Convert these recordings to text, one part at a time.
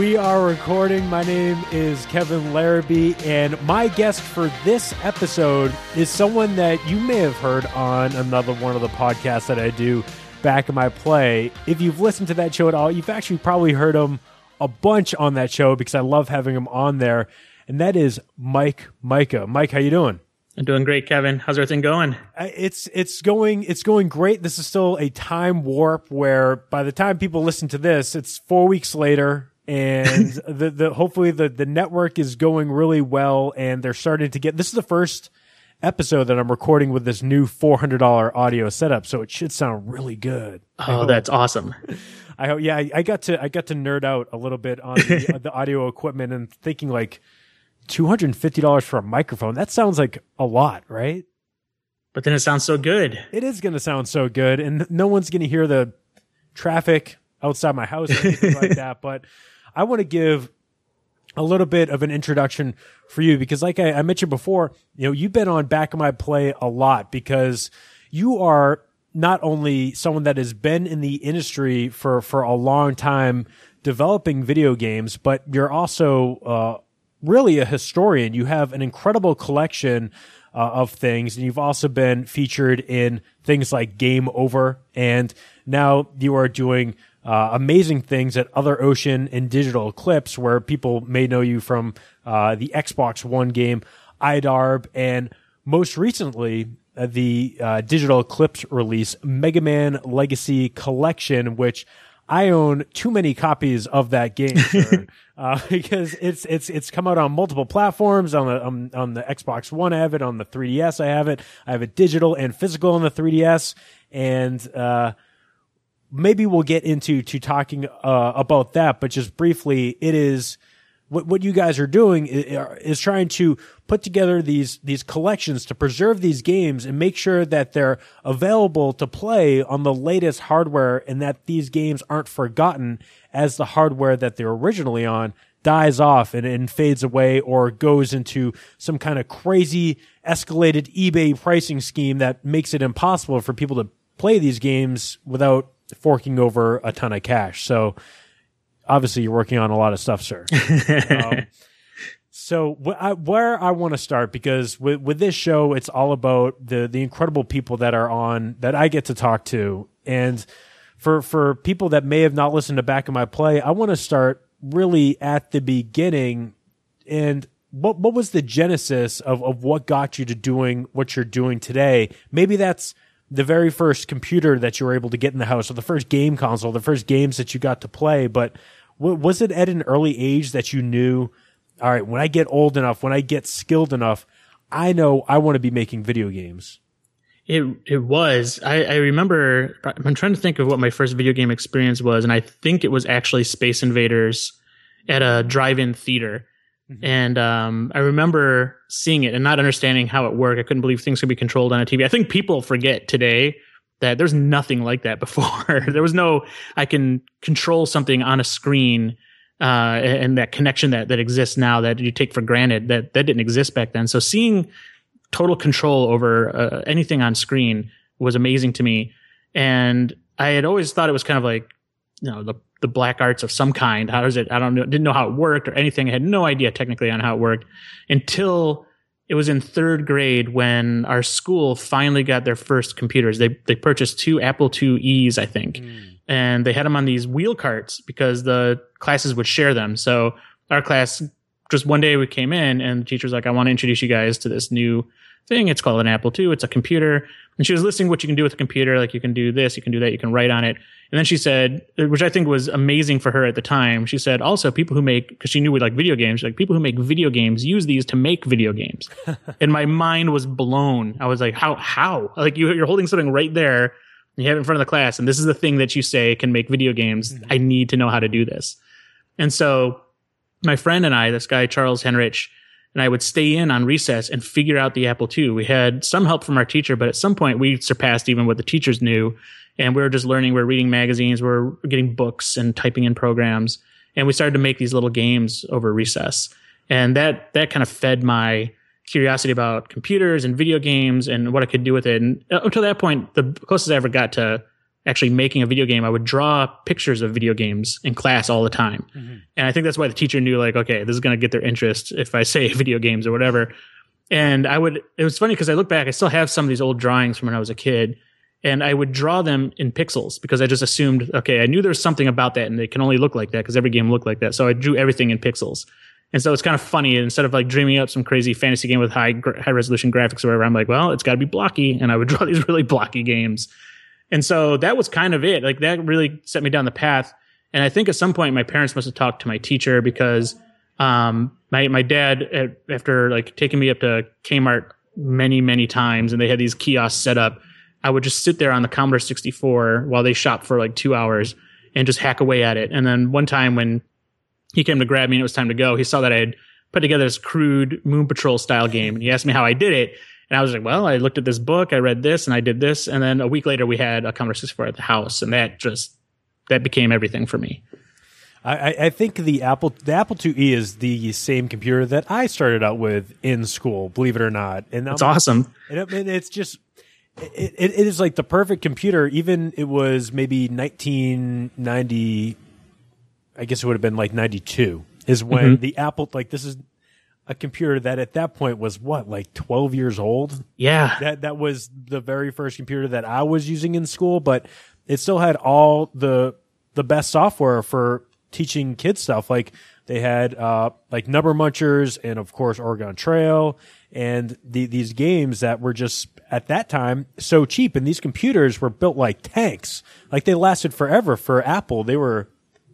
We are recording. My name is Kevin Larrabee, and my guest for this episode is someone that you may have heard on another one of the podcasts that I do back in my play. If you've listened to that show at all, you've actually probably heard him a bunch on that show because I love having him on there, and that is Mike Mika. Mike, how you doing? I'm doing great, Kevin. How's everything going? Uh, it's it's going it's going great. This is still a time warp where by the time people listen to this, it's four weeks later, and the the hopefully the the network is going really well, and they're starting to get. This is the first episode that I'm recording with this new $400 audio setup, so it should sound really good. Oh, that's awesome. I hope. Yeah, I, I, got to I got to nerd out a little bit on the, the audio equipment and thinking like two hundred and fifty dollars for a microphone. That sounds like a lot, right? But then it sounds so good. It is going to sound so good, and no one's going to hear the traffic outside my house or anything like that. But I want to give a little bit of an introduction for you because, like I, I mentioned before, you know, you've been on back of my play a lot because you are not only someone that has been in the industry for, for a long time developing video games, but you're also, uh, really a historian. You have an incredible collection uh, of things, and you've also been featured in things like Game Over, and now you are doing uh, amazing things at Other Ocean and Digital Eclipse, where people may know you from uh, the Xbox One game IDARB, and most recently uh, the uh, Digital Eclipse release, Mega Man Legacy Collection, which I own too many copies of that game uh, because it's it's it's come out on multiple platforms. On the on, on, the Xbox One, I have it. On the 3DS, I have it. I have it digital and physical on the 3DS, and uh, maybe we'll get into to talking uh, about that. But just briefly, it is what what you guys are doing is, trying to put together these these collections to preserve these games and make sure that they're available to play on the latest hardware and that these games aren't forgotten as the hardware that they're originally on dies off and, and fades away or goes into some kind of crazy escalated eBay pricing scheme that makes it impossible for people to play these games without forking over a ton of cash. So obviously you're working on a lot of stuff, sir. um, so wh- I, where I want to start because with with this show, it's all about the the incredible people that are on that I get to talk to, and for for people that may have not listened to back of my play, I want to start really at the beginning and what what was the genesis of of what got you to doing what you're doing today? Maybe that's the very first computer that you were able to get in the house or the first game console, the first games that you got to play, but was it at an early age that you knew, all right, when I get old enough, when I get skilled enough, I know I want to be making video games? It it was. I, I remember. I'm trying to think of what my first video game experience was, and I think it was actually Space Invaders at a drive-in theater. Mm-hmm. And um, I remember seeing it and not understanding how it worked. I couldn't believe things could be controlled on a TV. I think people forget today that there's nothing like that before. there was no I can control something on a screen uh, and that connection that that exists now that you take for granted that that didn't exist back then. So seeing total control over uh, anything on screen was amazing to me, and I had always thought it was kind of like you know the the black arts of some kind. How does it? I don't know. Didn't know how it worked or anything. I had no idea technically on how it worked until it was in third grade when our school finally got their first computers. They they purchased two Apple IIe's, I think, mm. and they had them on these wheel carts because the classes would share them. So our class, just one day we came in and the teacher's like, "I want to introduce you guys to this new thing. It's called an Apple II. It's a computer." And she was listing what you can do with a computer. Like you can do this, you can do that, you can write on it. And then she said, which I think was amazing for her at the time. She said, also people who make, because she knew we like video games, like people who make video games use these to make video games. and my mind was blown. I was like, how, how? Like you, you're holding something right there. You have it in front of the class, and this is the thing that you say can make video games. Mm-hmm. I need to know how to do this. And so my friend and I, this guy, Charles Henrich, and I would stay in on recess and figure out the Apple II. We had some help from our teacher, but at some point we surpassed even what the teachers knew. And we were just learning. We are reading magazines. We are getting books and typing in programs. And we started to make these little games over recess. And that, that kind of fed my curiosity about computers and video games and what I could do with it. And up to that point, the closest I ever got to actually making a video game, I would draw pictures of video games in class all the time. Mm-hmm. And I think that's why the teacher knew, like, okay, this is going to get their interest if I say video games or whatever. And I would, it was funny because I look back, I still have some of these old drawings from when I was a kid. And I would draw them in pixels because I just assumed, okay, I knew there was something about that and they can only look like that because every game looked like that. So I drew everything in pixels. And so it's kind of funny. Instead of like dreaming up some crazy fantasy game with high high resolution graphics or whatever, I'm like, well, it's got to be blocky, and I would draw these really blocky games. And so that was kind of it. Like that really set me down the path. And I think at some point my parents must have talked to my teacher because um, my my dad after like taking me up to Kmart many many times, and they had these kiosks set up. I would just sit there on the Commodore 64 while they shopped for like two hours and just hack away at it. And then one time when he came to grab me and it was time to go, he saw that I had put together this crude Moon Patrol style game, and he asked me how I did it. And I was like, well, I looked at this book, I read this, and I did this. And then a week later, we had a Commodore 64 at the house, and that just that became everything for me. I, I think the Apple the Apple IIe is the same computer that I started out with in school. Believe it or not, and it's awesome. And, it, and it's just it, it, it is like the perfect computer. Even it was maybe 1990. I guess it would have been like 92 is when mm-hmm. the Apple like this is a computer that at that point was what like 12 years old? Yeah. That that was the very first computer that i was using in school but it still had all the the best software for teaching kids stuff. Like they had uh like number munchers and of course oregon trail and the, these games that were just at that time so cheap. And these computers were built like tanks. Like they lasted forever for apple. They were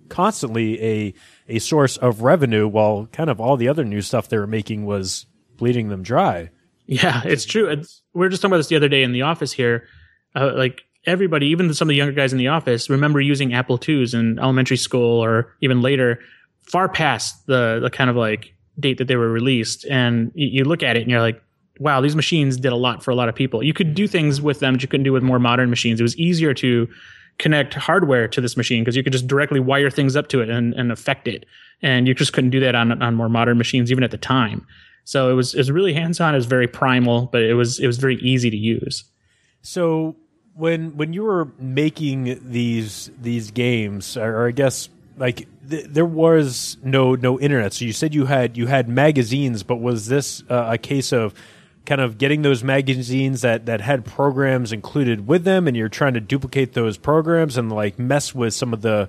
constantly a a source of revenue while kind of all the other new stuff they were making was bleeding them dry. Yeah, it's true. It's, we were just talking about this the other day in the office here. Uh, like everybody, even some of the younger guys in the office, remember using Apple IIs in elementary school or even later, far past the the kind of like date that they were released. And you, you look at it and you're like, wow, these machines did a lot for a lot of people. You could do things with them that you couldn't do with more modern machines. It was easier to connect hardware to this machine because you could just directly wire things up to it and, and affect it. And you just couldn't do that on, on more modern machines, even at the time. So it was, it was really hands on. It was very primal, but it was, it was very easy to use. So when, when you were making these, these games, or, or I guess like th- there was no, no internet. So you said you had, you had magazines, but was this uh, a case of, kind of getting those magazines that that had programs included with them, and you're trying to duplicate those programs and like mess with some of the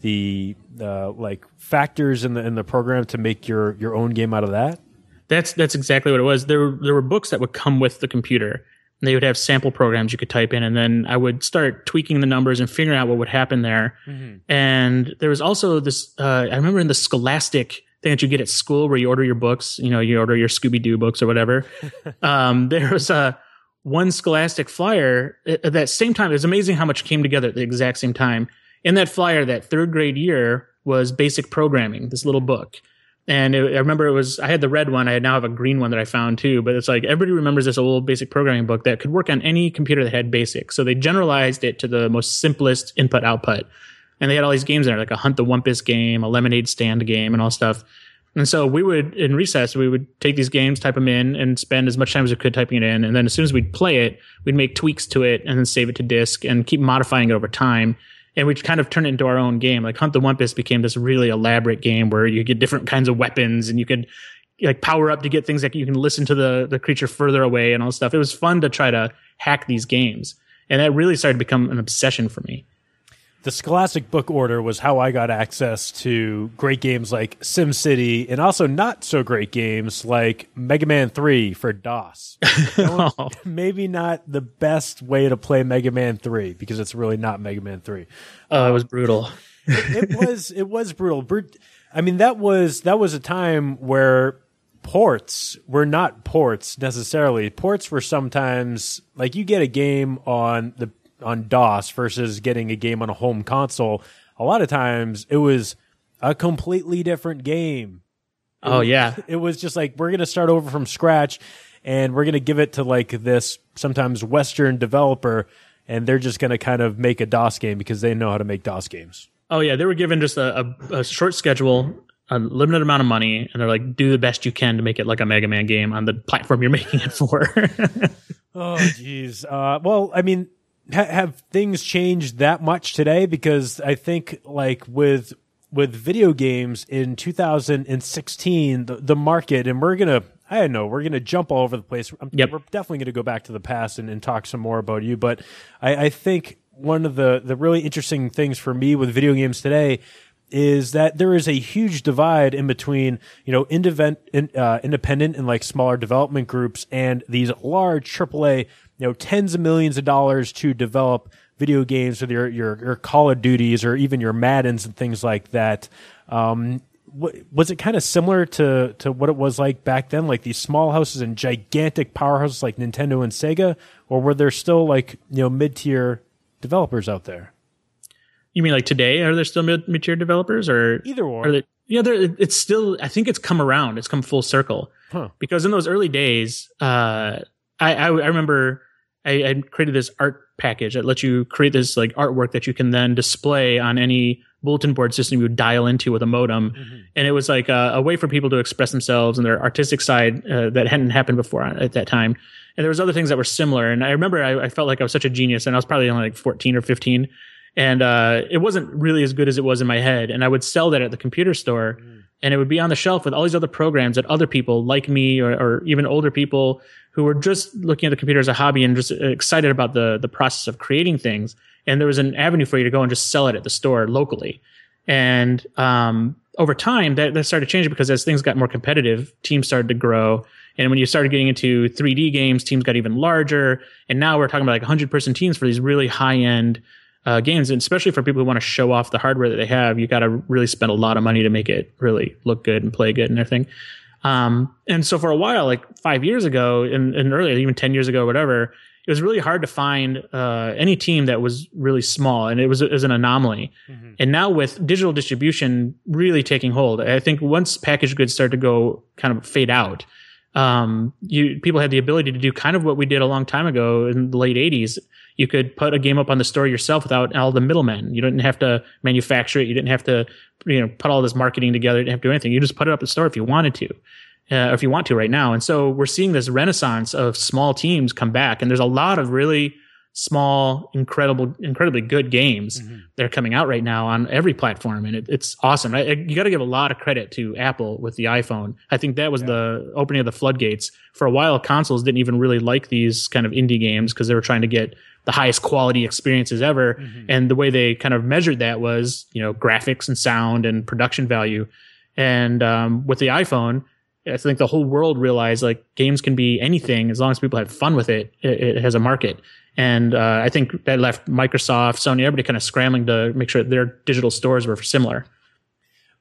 the uh, like factors in the in the program to make your your own game out of that. That's that's exactly what it was. There were there were books that would come with the computer. And they would have sample programs you could type in, and then I would start tweaking the numbers and figuring out what would happen there. Mm-hmm. And there was also this. Uh, I remember in the Scholastic thing that you get at school where you order your books, you know, you order your Scooby Doo books or whatever. um, there was a one Scholastic flyer at that same time. It was amazing how much came together at the exact same time. In that flyer, that third grade year was basic programming, this little book. And it, I remember it was, I had the red one. I now have a green one that I found too, but it's like everybody remembers this old basic programming book that could work on any computer that had basic. So they generalized it to the most simplest input output and they had all these games in there, like a Hunt the Wumpus game, a Lemonade Stand game, and all stuff. And so we would, in recess, we would take these games, type them in, and spend as much time as we could typing it in. And then as soon as we'd play it, we'd make tweaks to it and then save it to disk and keep modifying it over time. And we'd kind of turn it into our own game. Like Hunt the Wumpus became this really elaborate game where you get different kinds of weapons and you could like power up to get things like you can listen to the, the creature further away and all this stuff. It was fun to try to hack these games. And that really started to become an obsession for me the Scholastic Book Order was how I got access to great games like SimCity and also not so great games like Mega Man 3 for DOS. oh. Maybe not the best way to play Mega Man 3 because it's really not Mega Man 3. Oh, it was um, brutal. it, it was it was brutal. I mean that was that was a time where ports were not ports necessarily. Ports were sometimes like you get a game on the on DOS versus getting a game on a home console, a lot of times it was a completely different game. It oh was, yeah. It was just like we're going to start over from scratch and we're going to give it to like this sometimes western developer and they're just going to kind of make a DOS game because they know how to make DOS games. Oh yeah, they were given just a, a, a short schedule, a limited amount of money, and they're like, do the best you can to make it like a Mega Man game on the platform you're making it for. oh jeez. Uh, well, I mean, ha- have things changed that much today? Because I think like with with video games in 2016, the, the market, and we're gonna I don't know. We're going to jump all over the place. Yep. We're definitely going to go back to the past and, and talk some more about you. But I, I, think one of the, the really interesting things for me with video games today is that there is a huge divide in between, you know, independent, uh, independent and like smaller development groups and these large AAA, you know, tens of millions of dollars to develop video games with your, your, your Call of Duties or even your Maddens and things like that. Um, was it kind of similar to to what it was like back then, like these small houses and gigantic powerhouses like Nintendo and Sega, or were there still like you know mid tier developers out there? You mean like today? Are there still mid tier developers, or either or? They, yeah, it's still. I think it's come around. It's come full circle. Huh. Because in those early days, uh, I, I, I remember I, I created this art package that lets you create this like artwork that you can then display on any bulletin board system you would dial into with a modem, mm-hmm. and it was like a, a, way for people to express themselves and their artistic side uh, that hadn't happened before at that time. And there was other things that were similar. And I remember I, I felt like I was such a genius, and I was probably only like 14 or 15, and uh, it wasn't really as good as it was in my head. And I would sell that at the computer store. Mm. And it would be on the shelf with all these other programs that other people like me or, or even older people who were just looking at the computer as a hobby and just excited about the the process of creating things and there was an avenue for you to go and just sell it at the store locally. And um, over time, that, that started changing because as things got more competitive, teams started to grow. And when you started getting into 3D games, teams got even larger. And now we're talking about like 100 person teams for these really high end uh, games. And especially for people who want to show off the hardware that they have, you got to really spend a lot of money to make it really look good and play good and everything. Um, and so for a while, like five years ago and, and earlier, even 10 years ago, whatever, it was really hard to find uh, any team that was really small, and it was, it was an anomaly. Mm-hmm. And now with digital distribution really taking hold, I think once packaged goods start to go kind of fade out, um, you people had the ability to do kind of what we did a long time ago in the late '80s. You could put a game up on the store yourself without all the middlemen. You didn't have to manufacture it. You didn't have to, you know, put all this marketing together. You didn't have to do anything. You just put it up at the store if you wanted to uh, if you want to right now. And so we're seeing this renaissance of small teams come back, and there's a lot of really small, incredible, incredibly good games mm-hmm. that are coming out right now on every platform, and it, it's awesome. I, I, you got to give a lot of credit to Apple with the iPhone. I think that was yeah. the opening of the floodgates. For a while, consoles didn't even really like these kind of indie games because they were trying to get the highest quality experiences ever, mm-hmm. and the way they kind of measured that was you know graphics and sound and production value. And um, with the iPhone, I think the whole world realized like games can be anything as long as people have fun with it. It, it has a market, and uh, I think that left Microsoft, Sony, everybody kind of scrambling to make sure their digital stores were similar.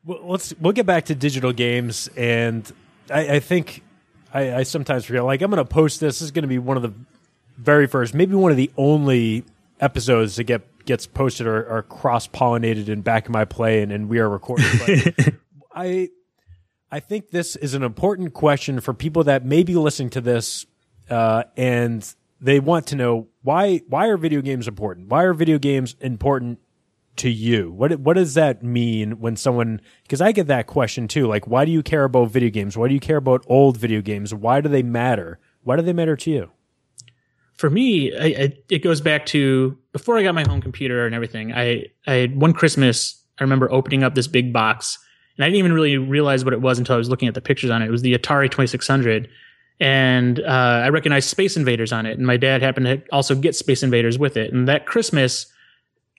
Well, let's we'll get back to digital games, and I, I think I, I, sometimes forget. Like I'm going to post this. This is going to be one of the very first, maybe one of the only episodes that get gets posted or, cross pollinated in back of my play, and, and we are recording. I I think this is an important question for people that may be listening to this uh, and they want to know why why are video games important? Why are video games important to you? What what does that mean when someone because I get that question too. Like why do you care about video games? Why do you care about old video games? Why do they matter? Why do they matter to you? For me, I, I, it goes back to before I got my home computer and everything. I I one Christmas. I remember opening up this big box and I didn't even really realize what it was until I was looking at the pictures on it. It was the Atari 2600, and uh, I recognized Space Invaders on it. And my dad happened to also get Space Invaders with it. And that Christmas,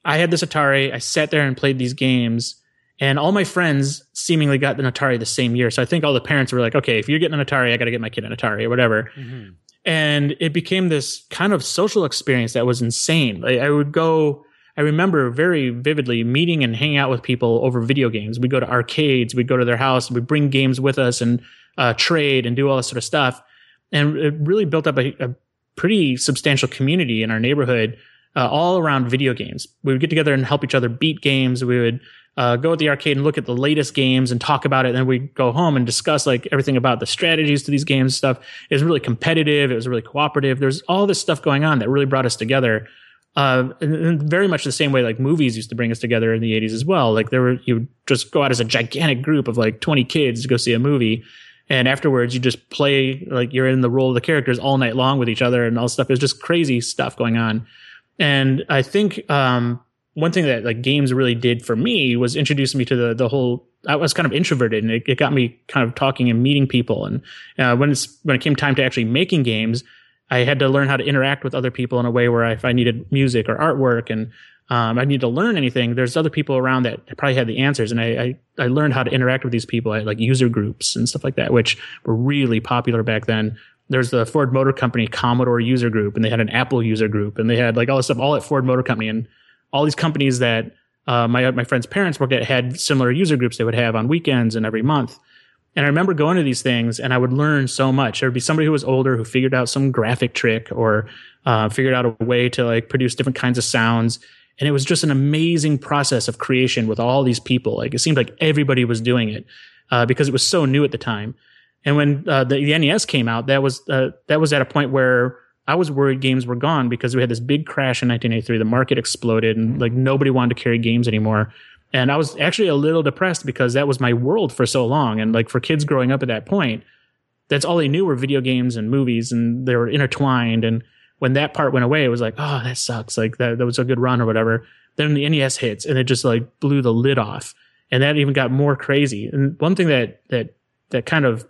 I had this Atari. I sat there and played these games, and all my friends seemingly got an Atari the same year. So I think all the parents were like, "Okay, if you're getting an Atari, I got to get my kid an Atari or whatever." Mm-hmm. And it became this kind of social experience that was insane. Like, I would go I remember very vividly meeting and hanging out with people over video games. We'd go to arcades, we'd go to their house, we'd bring games with us and uh, trade and do all this sort of stuff. And it really built up a, a pretty substantial community in our neighborhood, uh, all around video games. We would get together and help each other beat games. We would uh, go at the arcade and look at the latest games and talk about it. And then we'd go home and discuss like everything about the strategies to these games stuff. It was really competitive. It was really cooperative. There's all this stuff going on that really brought us together uh, and, very much the same way like movies used to bring us together in the 80s as well. Like there were, you just go out as a gigantic group of like 20 kids to go see a movie. And afterwards, you just play like you're in the role of the characters all night long with each other and all stuff. It's just crazy stuff going on. And I think um, one thing that like games really did for me was introduce me to the the whole. I was kind of introverted, and it, it got me kind of talking and meeting people. And uh, when it's when it came time to actually making games, I had to learn how to interact with other people in a way where if I needed music or artwork and um, I need to learn anything, there's other people around that probably had the answers. And I, I, I learned how to interact with these people at like user groups and stuff like that, which were really popular back then. There's the Ford Motor Company Commodore user group, and they had an Apple user group, and they had like all this stuff all at Ford Motor Company, and all these companies that uh, my my friends' parents worked at had similar user groups they would have on weekends and every month. And I remember going to these things, and I would learn so much. There would be somebody who was older who figured out some graphic trick or uh, figured out a way to like produce different kinds of sounds and it was just an amazing process of creation with all these people. Like it seemed like everybody was doing it uh, because it was so new at the time. And when uh, the, the, NES came out, that was uh, that was at a point where I was worried games were gone because we had this big crash in 1983. The market exploded, and mm-hmm. like nobody wanted to carry games anymore. And I was actually a little depressed because that was my world for so long. And like for kids growing up at that point, that's all they knew were video games and movies, and they were intertwined. And when that part went away, it was like, oh, that sucks. Like that, that was a good run or whatever. Then the NES hits and it just like blew the lid off. And that even got more crazy. And one thing that, that, that kind of,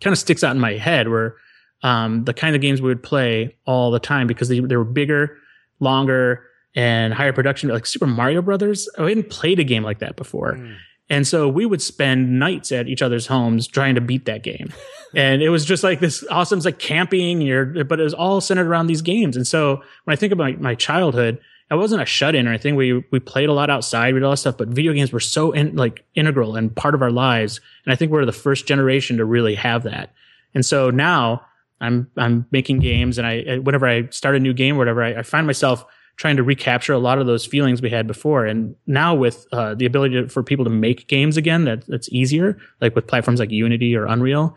kind of sticks out in my head were, um, the kind of games we would play all the time because they, they were bigger, longer, and higher production, like Super Mario Brothers. I hadn't played a game like that before. Mm. And so we would spend nights at each other's homes trying to beat that game. and it was just like this awesome, it's like camping, you're, but it was all centered around these games. And so when I think about my, my childhood, I wasn't a shut in or anything. We, we played a lot outside, we did all that stuff, but video games were so in, like integral and part of our lives. And I think we're the first generation to really have that. And so now I'm, I'm making games and I, whenever I start a new game or whatever, I, I find myself trying to recapture a lot of those feelings we had before. And now with uh, the ability to, for people to make games again, that that's easier, like with platforms like Unity or Unreal.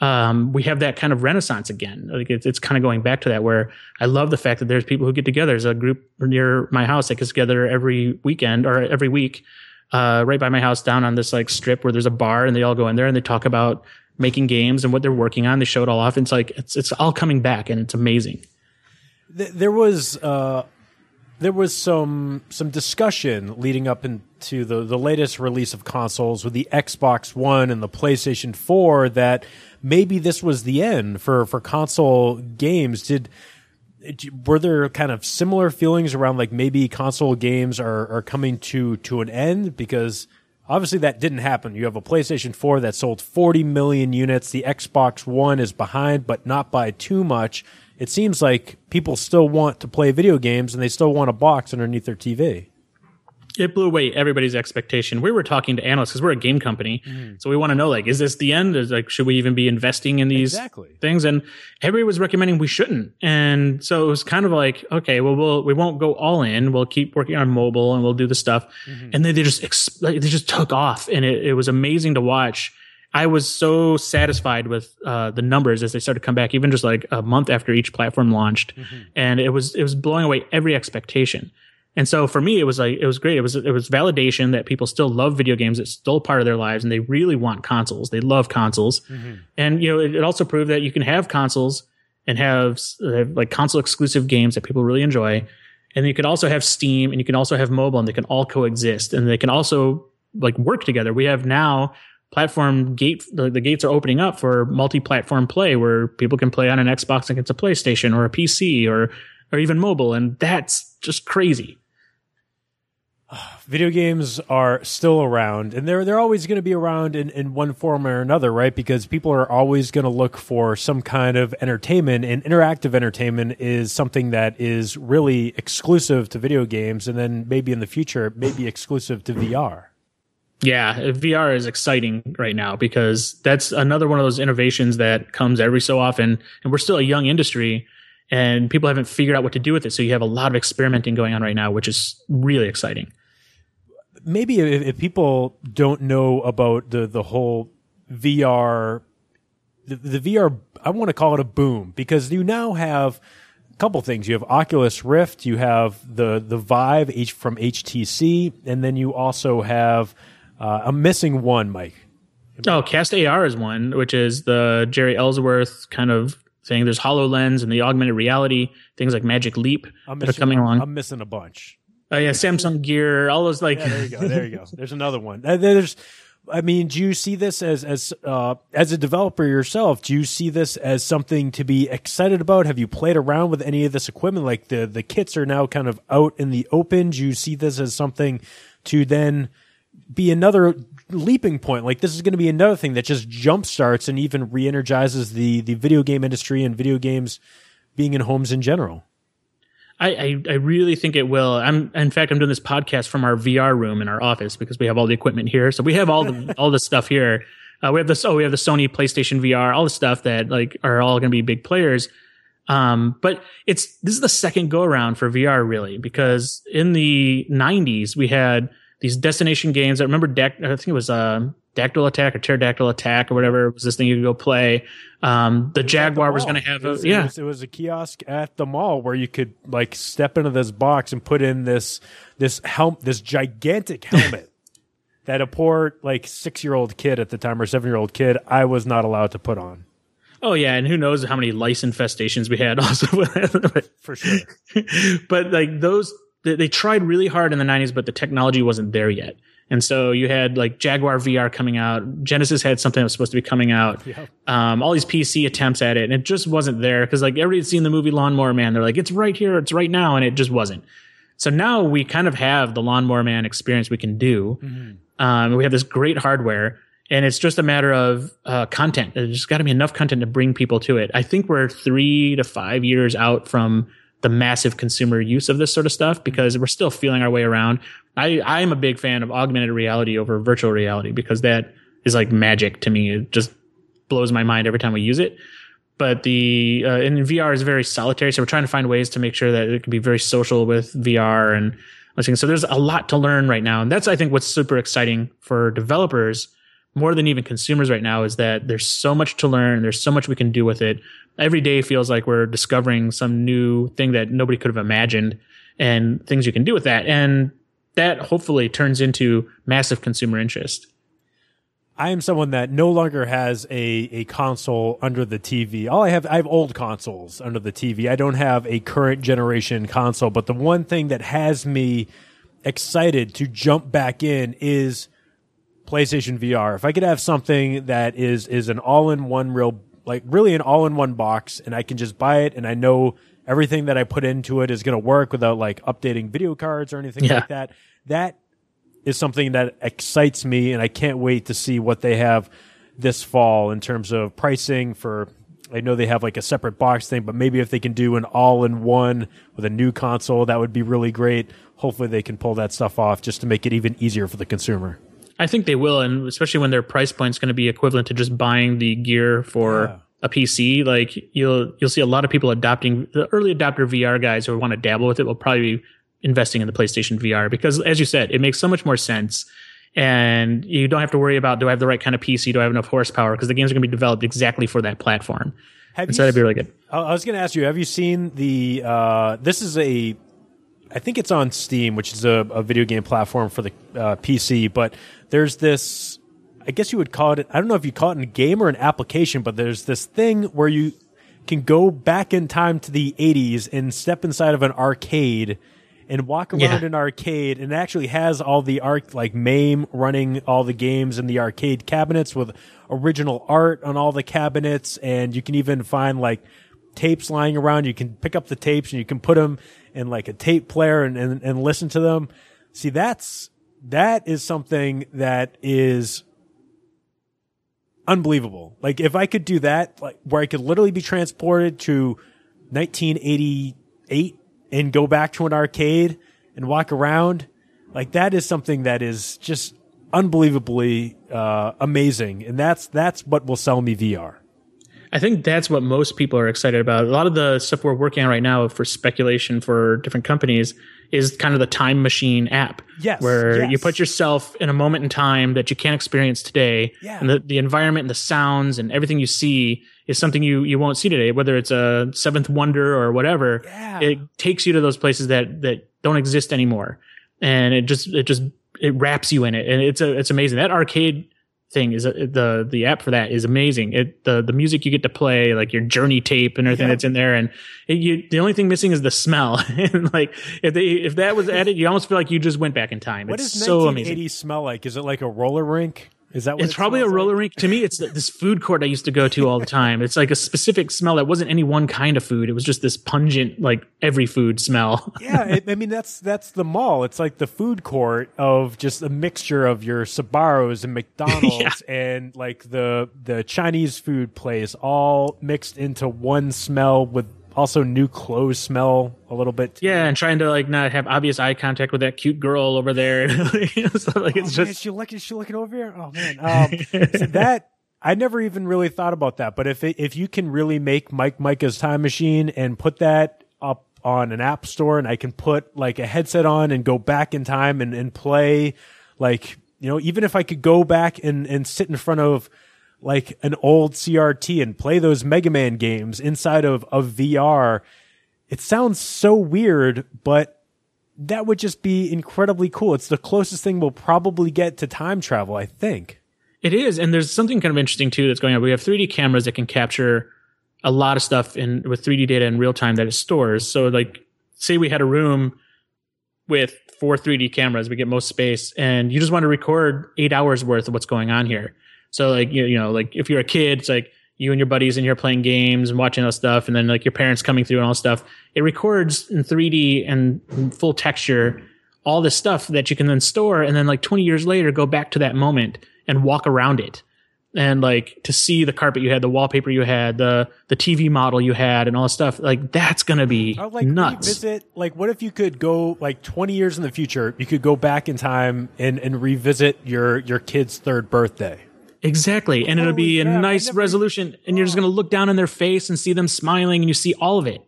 Um, we have that kind of renaissance again. Like it's, it's kind of going back to that where I love the fact that there's people who get together. There's a group near my house that gets together every weekend or every week, uh, right by my house down on this like strip where there's a bar and they all go in there and they talk about making games and what they're working on. They show it all off. It's like, it's, it's all coming back and it's amazing. There was, uh, there was some some discussion leading up into the the latest release of consoles with the Xbox One and the PlayStation 4 that maybe this was the end for for console games. Did were there kind of similar feelings around like maybe console games are are coming to to an end because obviously that didn't happen. You have a PlayStation 4 that sold 40 million units. The Xbox One is behind, but not by too much it seems like people still want to play video games and they still want a box underneath their TV. It blew away everybody's expectation. We were talking to analysts because we're a game company, mm. so we want to know like, is this the end? Is like, should we even be investing in these exactly. things? And everybody was recommending we shouldn't. And so it was kind of like, okay, well, we'll we won't go all in. We'll keep working on mobile and we'll do the stuff. Mm-hmm. And then they just like they just took off, and it, it was amazing to watch I was so satisfied with uh, the numbers as they started to come back, even just like a month after each platform launched, mm-hmm. and it was it was blowing away every expectation. And so for me, it was like it was great. It was it was validation that people still love video games. It's still part of their lives, and they really want consoles. They love consoles, mm-hmm. and you know it, it, also proved that you can have consoles and have uh, like console exclusive games that people really enjoy, and you can also have Steam, and you can also have mobile, and they can all coexist, and they can also like work together. We have now platform gate the, the, gates are opening up for multi-platform play where people can play on an Xbox against a PlayStation or a PC or or even mobile and that's just crazy. Video games are still around and they're they're always going to be around in, in one form or another, right? Because people are always going to look for some kind of entertainment and interactive entertainment is something that is really exclusive to video games and then maybe in the future maybe exclusive to VR. Yeah, VR is exciting right now because that's another one of those innovations that comes every so often, and we're still a young industry, and people haven't figured out what to do with it. So you have a lot of experimenting going on right now, which is really exciting. Maybe if, if people don't know about the the whole VR, the, the VR, I want to call it a boom because you now have a couple things. You have Oculus Rift, you have the the Vive H from HTC, and then you also have uh, I'm missing one, Mike. Oh, CastAR is one, which is the Jeri Ellsworth kind of thing. There's HoloLens and the augmented reality things like Magic Leap I'm that are coming along. I'm missing a bunch. Oh yeah, Samsung Gear, all those like Yeah, there you go. There you go. There's another one. There's, I mean, do you see this as as uh, as a developer yourself? Do you see this as something to be excited about? Have you played around with any of this equipment? Like the the kits are now kind of out in the open. Do you see this as something to then be another leaping point? Like this is going to be another thing that just jump starts and even re-energizes the the video game industry and video games being in homes in general. I, I, I really think it will. I'm in fact I'm doing this podcast from our VR room in our office because we have all the equipment here. So we have all the all the stuff here. Uh, we have this. Oh, we have the Sony PlayStation VR, all the stuff that like are all going to be big players. Um, but it's this is the second go around for VR really because in the 90s we had these destination games. I remember Dac- I think it was uh, Dactyl Attack or Pterodactyl Attack or whatever it was this thing you could go play. Um, the Jaguar was going to have it was, a yeah. It was, it was a kiosk at the mall where you could like step into this box and put in this this helm this gigantic helmet that a poor like six year old kid at the time or seven year old kid I was not allowed to put on Oh yeah, and who knows how many lice infestations we had also. for sure. but like those, they, they tried really hard in the '90s, but the technology wasn't there yet. And so you had like Jaguar VR coming out. Genesis had something that was supposed to be coming out. Yeah. Um, all these PC attempts at it, and it just wasn't there because like everybody had seen the movie Lawnmower Man. They're like, it's right here, it's right now, and it just wasn't. So now we kind of have the Lawnmower Man experience we can do. Um, we have this great hardware, and it's just a matter of uh, content. There's just got to be enough content to bring people to it. I think we're three to five years out from the massive consumer use of this sort of stuff because we're still feeling our way around. I I'm a big fan of augmented reality over virtual reality because that is like magic to me. It just blows my mind every time we use it. But the uh, and VR is very solitary, so we're trying to find ways to make sure that it can be very social with VR and. So there's a lot to learn right now, and that's I think what's super exciting for developers more than even consumers right now is that there's so much to learn. There's so much we can do with it. Every day feels like we're discovering some new thing that nobody could have imagined and things you can do with that. And that hopefully turns into massive consumer interest. I am someone that no longer has a, a console under the TV. All I have, I have old consoles under the TV. I don't have a current generation console. But the one thing that has me excited to jump back in is PlayStation VR. If I could have something that is is an all in one real like really an all in one box and I can just buy it and I know everything that I put into it is going to work without like updating video cards or anything Yeah. like that. That is something that excites me and I can't wait to see what they have this fall in terms of pricing for I know they have like a separate box thing, but maybe if they can do an all in one with a new console, that would be really great. Hopefully they can pull that stuff off just to make it even easier for the consumer. I think they will, and especially when their price point is going to be equivalent to just buying the gear for Yeah. a PC. Like you'll you'll see a lot of people adopting the early adopter VR guys who want to dabble with it will probably be investing in the PlayStation VR because, as you said, it makes so much more sense. And you don't have to worry about do I have the right kind of PC? Do I have enough horsepower? Because the games are going to be developed exactly for that platform. Have And so that'd be really good. I I was going to ask you, have you seen the? Uh, this is a, I think it's on Steam, which is a, a video game platform for the uh, PC. But there's this, I guess you would call it. I don't know if you call it a game or an application, but there's this thing where you can go back in time to the 80s and step inside of an arcade and walk around Yeah. an arcade and it actually has all the arc like MAME running all the games in the arcade cabinets with original art on all the cabinets and you can even find like tapes lying around. You can pick up the tapes and you can put them in like a tape player and, and, and listen to them. See that's that is something that is unbelievable. Like if i could do that like where i could literally be transported to 1988 and go back to an arcade and walk around like that is something that is just unbelievably uh, amazing. And that's that's what will sell me vr I think that's what most people are excited about. A lot of the stuff we're working on right now for speculation for different companies is kind of the time machine app. Yes, Where you put yourself in a moment in time that you can't experience today. Yeah. And the, the environment and the sounds and everything you see is something you, you won't see today, whether it's a seventh wonder or whatever. Yeah. It takes you to those places that, that don't exist anymore. And it just, it just, it wraps you in it. And it's a, it's amazing. That arcade thing is uh, the the app for that is amazing. It the the music you get to play, like your journey tape and everything Yeah. that's in there, and it, you the only thing missing is the smell. and like if they if that was added, you almost feel like you just went back in time. What it's does so 1980 amazing. smell like? Is it like a roller rink? Is that what It's it probably a roller like? rink. To me, it's this food court I used to go to all the time. It's like a specific smell that wasn't any one kind of food. It was just this pungent, like every food smell. yeah, it, I mean that's that's the mall. It's like the food court of just a mixture of your Sbarros and McDonald's and like the the Chinese food place all mixed into one smell with also new clothes smell a little bit. Yeah, and trying to like not have obvious eye contact with that cute girl over there. you know, like it's Oh, man, is she looking? Is she looking over here? Oh man, um, so that I never even really thought about that. But if it, if you can really make Mike Mika's time machine and put that up on an app store, and I can put like a headset on and go back in time and, and play, like you know, even if I could go back and and sit in front of like an old CRT and play those Mega Man games inside of of VR, it sounds so weird, but that would just be incredibly cool. It's the closest thing we'll probably get to time travel, I think. It is, and there's something kind of interesting too that's going on. We have 3D cameras that can capture a lot of stuff in with 3D data in real time that it stores. So, like, say we had a room with four 3D cameras, we get most space, and you just want to record eight hours worth of what's going on here. So, like, you, you know, like if you're a kid, it's like you and your buddies and you're playing games and watching all stuff, and then like your parents coming through and all stuff. It records in 3D and full texture all this stuff that you can then store, and then like 20 years later, go back to that moment and walk around it and like to see the carpet you had, the wallpaper you had, the the TV model you had, and all this stuff. Like that's gonna be I would like nuts. revisit like what if you could go like 20 years in the future, you could go back in time and and revisit your your kid's third birthday. Exactly, and it'll be Holy a crap, nice never- resolution, and you're just gonna look down in their face and see them smiling, and you see all of it,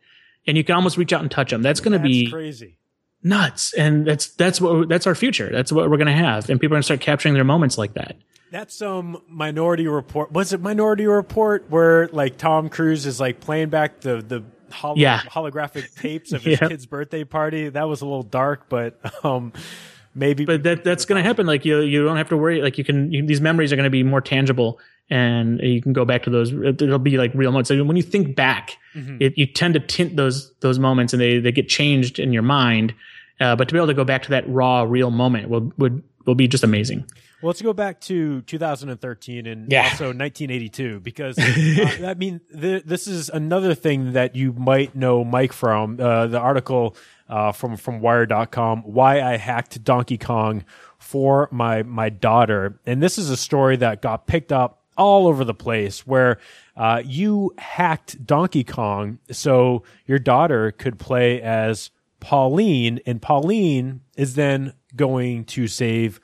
and you can almost reach out and touch them. That's gonna be crazy. nuts, and that's that's what that's our future. That's what we're gonna have, and people are gonna start capturing their moments like that. That's some Minority Report. Was it Minority Report where like Tom Cruise is like playing back the the holo- Yeah. holographic tapes of his Yeah. kid's birthday party? That was a little dark, but um maybe but that that's going to happen. Like you, you don't have to worry. Like you can, you, these memories are going to be more tangible, and you can go back to those. It'll be like real moments. So when you think back, it, you tend to tint those those moments, and they they get changed in your mind. Uh, but to be able to go back to that raw, real moment will would will be just amazing. Well, let's go back to 2013 and Yeah. also 1982 because uh, I mean th- this is another thing that you might know Mike from uh, the article uh, from from Wired.com why I hacked Donkey Kong for my my daughter and this is a story that got picked up all over the place where uh, you hacked Donkey Kong so your daughter could play as Pauline and Pauline is then going to save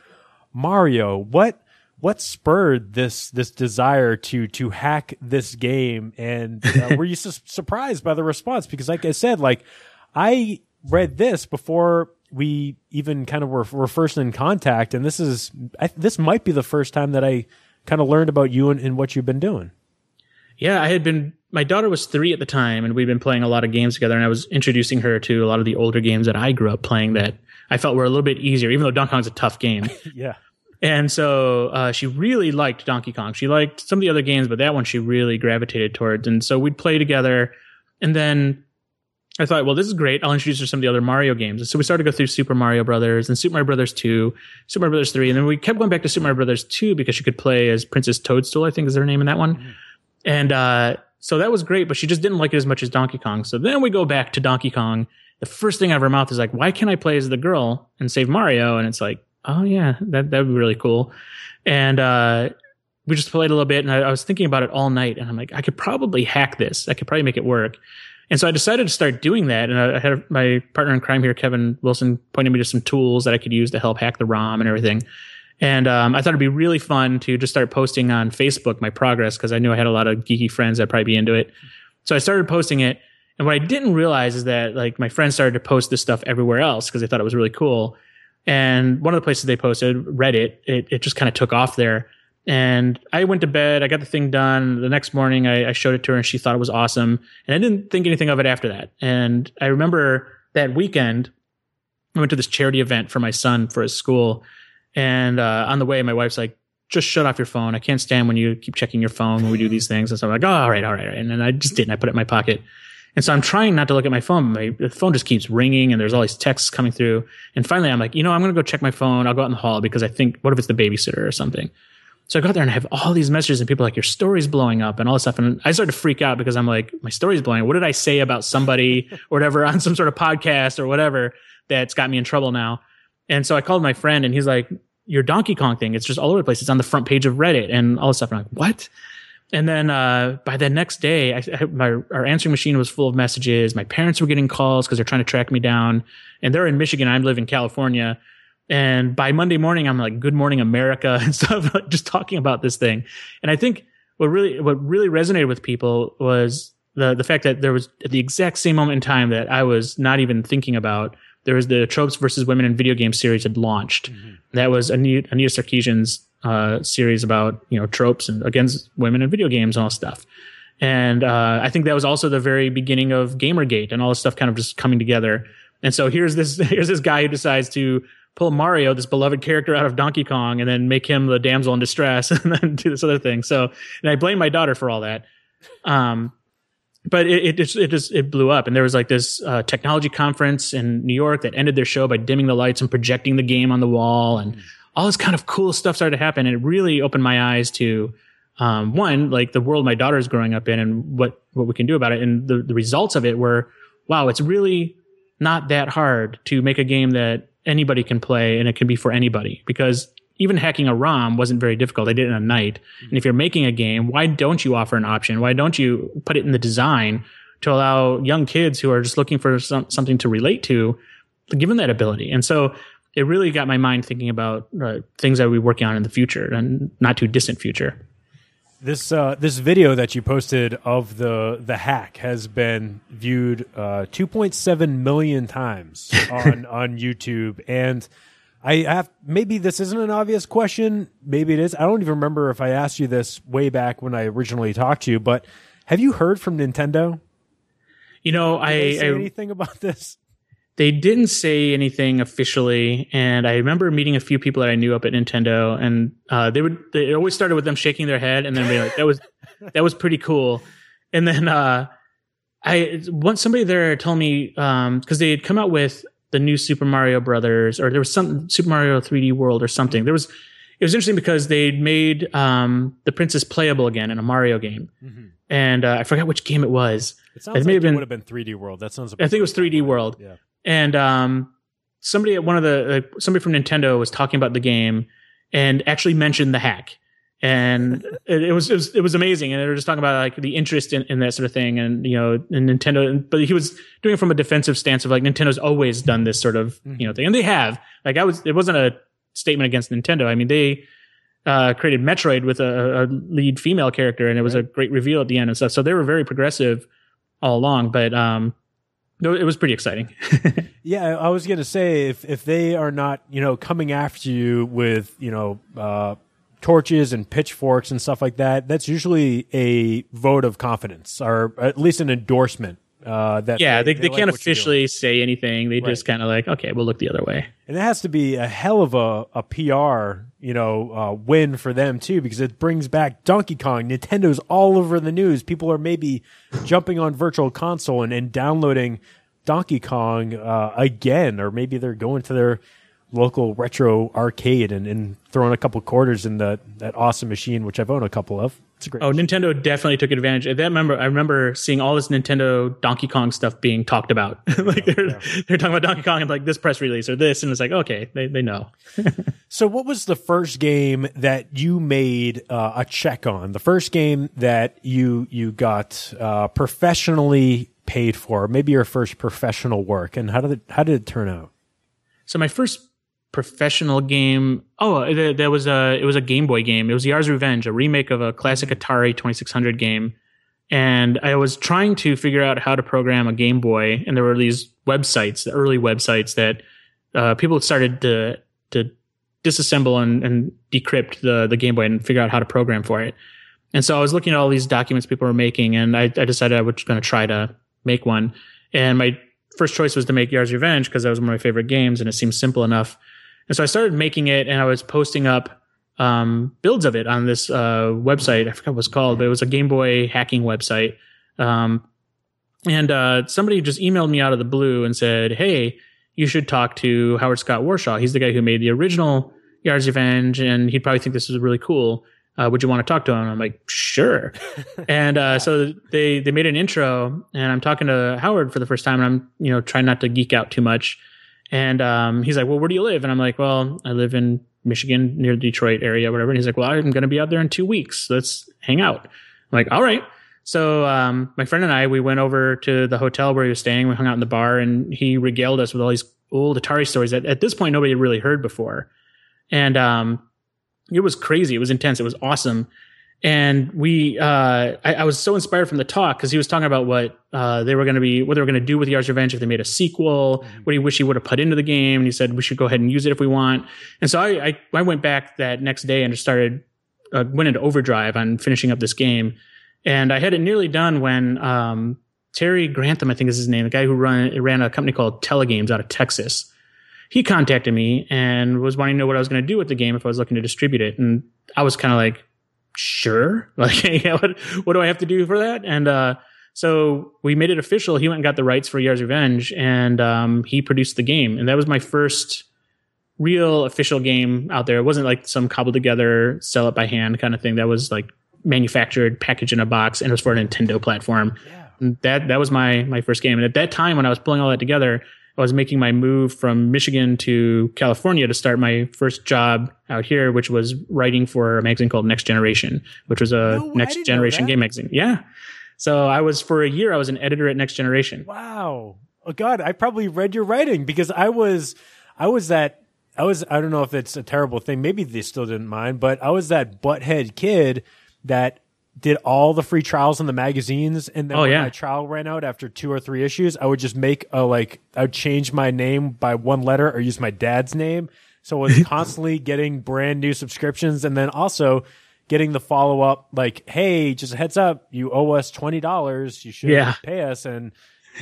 Mario, what what spurred this this desire to to hack this game, and uh, were you su- surprised by the response? Because, like I said, like I read this before we even kind of were, were first in contact, and this is I, this might be the first time that I kind of learned about you and, and what you've been doing. Yeah, I had been. My daughter was three at the time, and we'd been playing a lot of games together. And I was introducing her to a lot of the older games that I grew up playing that I felt we were a little bit easier, even though Donkey Kong's a tough game. Yeah, And so uh, she really liked Donkey Kong. She liked some of the other games, but that one she really gravitated towards. And so we'd play together. And then I thought, well, this is great. I'll introduce her to some of the other Mario games. And so we started to go through Super Mario Brothers and Super Mario Brothers 2, Super Mario Brothers 3. And then we kept going back to Super Mario Brothers 2 because she could play as Princess Toadstool, I think is her name in that one. And uh, so that was great, but she just didn't like it as much as Donkey Kong. So then we go back to Donkey Kong. The first thing out of her mouth is like, why can't I play as the girl and save Mario? And it's like, oh yeah, that that would be really cool. And uh, we just played a little bit, and I, I was thinking about it all night, and I'm like, I could probably hack this. I could probably make it work. And so I decided to start doing that. And I I had my partner in crime here, Kevin Wilson, pointed me to some tools that I could use to help hack the ROM and everything. And um, I thought it'd be really fun to just start posting on Facebook my progress because I knew I had a lot of geeky friends that'd probably be into it. So I started posting it. And what I didn't realize is that like my friends started to post this stuff everywhere else because they thought it was really cool. And one of the places they posted, Reddit, it, it just kind of took off there. And I went to bed. I got the thing done. The next morning, I, I showed it to her, and she thought it was awesome. And I didn't think anything of it after that. And I remember that weekend, I went to this charity event for my son for his school. And uh, on the way, my wife's like, just shut off your phone. I can't stand when you keep checking your phone when we do these things. And so I'm like, oh, all right, all right. And then I just didn't. I put it in my pocket. And so I'm trying not to look at my phone. My phone just keeps ringing and there's all these texts coming through. And finally I'm like, you know, I'm going to go check my phone. I'll go out in the hall because I think, what if it's the babysitter or something? So I go there and I have all these messages and people are like, your story's blowing up and all this stuff. And I started to freak out because I'm like, my story's blowing. What did I say about somebody or whatever on some sort of podcast or whatever that's got me in trouble now? And so I called my friend and he's like, your Donkey Kong thing, it's just all over the place. It's on the front page of Reddit and all this stuff. And I'm like, what? And then uh, by the next day, I, I, my our answering machine was full of messages. My parents were getting calls because they're trying to track me down, and they're in Michigan. I live in California. And by Monday morning, I'm like, "Good morning, America," and stuff, like just talking about this thing. And I think what really what really resonated with people was the the fact that there was at the exact same moment in time that I was not even thinking about. There was the tropes versus women in video game series had launched. Mm-hmm. That was Anita, Anita Sarkeesian's uh, series about you know tropes and against women in video games and all stuff. And uh, I think that was also the very beginning of GamerGate and all this stuff kind of just coming together. And so here's this here's this guy who decides to pull Mario, this beloved character, out of Donkey Kong, and then make him the damsel in distress, and then do this other thing. So, and I blame my daughter for all that. Um, but it, it just it just it blew up, and there was like this uh, technology conference in New York that ended their show by dimming the lights and projecting the game on the wall, and mm all this kind of cool stuff started to happen. And it really opened my eyes to, um, one, like the world my daughter is growing up in and what, what we can do about it. And the, the results of it were, wow, it's really not that hard to make a game that anybody can play and it can be for anybody because even hacking a ROM wasn't very difficult. I did it in a night. And if you're making a game, why don't you offer an option? Why don't you put it in the design to allow young kids who are just looking for some, something to relate to, to give them that ability? And so it really got my mind thinking about uh, things I will be working on in the future and not too distant future. This uh, this video that you posted of the the hack has been viewed uh, 2.7 million times on on YouTube, and I have maybe this isn't an obvious question, maybe it is. I don't even remember if I asked you this way back when I originally talked to you, but have you heard from Nintendo? You know, Did I, say I anything about this they didn't say anything officially and i remember meeting a few people that i knew up at nintendo and uh, they would they always started with them shaking their head and then be like that was that was pretty cool and then uh, i once somebody there told me because um, they had come out with the new super mario brothers or there was some super mario 3d world or something there was it was interesting because they'd made um, the princess playable again in a mario game mm-hmm. and uh, i forgot which game it was it sounds it may like have been, would have been 3D World. That sounds. I think it was 3D World. Yeah and um, somebody at one of the uh, somebody from Nintendo was talking about the game and actually mentioned the hack. And it, it, was, it was it was amazing, and they were just talking about like the interest in, in that sort of thing, and you know, in Nintendo. But he was doing it from a defensive stance of like Nintendo's always done this sort of you know thing, and they have. Like I was, it wasn't a statement against Nintendo. I mean, they uh, created Metroid with a, a, lead female character, and it was right. a great reveal at the end and stuff. So they were very progressive all along. But um, no, it was pretty exciting. yeah, I was gonna say if if they are not you know coming after you with you know uh, torches and pitchforks and stuff like that, that's usually a vote of confidence or at least an endorsement. Uh, that yeah, they, they, they, they can't officially say anything. They right. just kind of like, okay, we'll look the other way. And it has to be a hell of a, a PR, you know, uh, win for them too, because it brings back Donkey Kong. Nintendo's all over the news. People are maybe jumping on Virtual Console and, and downloading Donkey Kong uh, again, or maybe they're going to their local retro arcade and, and throwing a couple quarters in the, that awesome machine, which I've owned a couple of. It's a great. Oh, Nintendo definitely took advantage. I remember, I remember seeing all this Nintendo Donkey Kong stuff being talked about. like they're yeah. they're talking about Donkey Kong and like this press release or this, and it's like okay, they they know. so, what was the first game that you made uh, a check on? The first game that you you got uh, professionally paid for? Maybe your first professional work, and how did it, how did it turn out? So my first professional game. Oh, there, there, was a it was a Game Boy game. It was Yars' Revenge, a remake of a classic Atari 2600 game. And I was trying to figure out how to program a Game Boy, and there were these websites, the early websites that uh, people started to to disassemble and, and decrypt the the Game Boy and figure out how to program for it. And so I was looking at all these documents people were making, and I, I decided I was going to try to make one. And my first choice was to make Yars' Revenge because that was one of my favorite games, and it seemed simple enough. And so I started making it and I was posting up um, builds of it on this uh, website. I forgot what it's called, but it was a Game Boy hacking website. Um, and uh, somebody just emailed me out of the blue and said, "Hey, you should talk to Howard Scott Warshaw. He's the guy who made the original Yars' Revenge, and he'd probably think this is really cool. Uh, would you want to talk to him?" I'm like, "Sure." and uh, so they they made an intro, and I'm talking to Howard for the first time, and I'm you know trying not to geek out too much. And um, he's like, "Well, where do you live?" And I'm like, "Well, I live in Michigan, near the Detroit area, whatever." And he's like, "Well, I'm going to be out there in two weeks. Let's hang out." I'm like, "All right." So um, my friend and I, we went over to the hotel where he was staying. We hung out in the bar, and he regaled us with all these old Atari stories that at this point nobody had really heard before. And um, it was crazy. It was intense. It was awesome. And we, uh, I, I was so inspired from the talk because he was talking about what uh, they were going to be, what they were going to do with Yars' Revenge if they made a sequel. Mm-hmm. What he wish he would have put into the game. And he said we should go ahead and use it if we want. And so I, I, I went back that next day and just started, uh, went into overdrive on finishing up this game. And I had it nearly done when um, Terry Grantham, I think is his name, the guy who run, ran a company called Telegames out of Texas. He contacted me and was wanting to know what I was going to do with the game if I was looking to distribute it. And I was kind of like, sure. Like, yeah, what, what do I have to do for that? And, uh, so we made it official. He went and got the rights for Yars' Revenge and, um, he produced the game. And that was my first real official game out there. It wasn't like some cobbled together, sell it by hand kind of thing. That was like manufactured, packaged in a box, and it was for a Nintendo platform. Yeah. That that was my my first game. And at that time, when I was pulling all that together, I was making my move from Michigan to California to start my first job out here, which was writing for a magazine called Next Generation, which was a no, next generation game magazine. Yeah. So I was for a year, I was an editor at Next Generation. Wow. Oh God, I probably read your writing because I was, I was that, I was, I don't know if it's a terrible thing. Maybe they still didn't mind, but I was that butthead kid that did all the free trials in the magazines and then oh, when yeah. my trial ran out after two or three issues i would just make a like i would change my name by one letter or use my dad's name so i was constantly getting brand new subscriptions and then also getting the follow-up like hey just a heads up you owe us $20 you should yeah. pay us and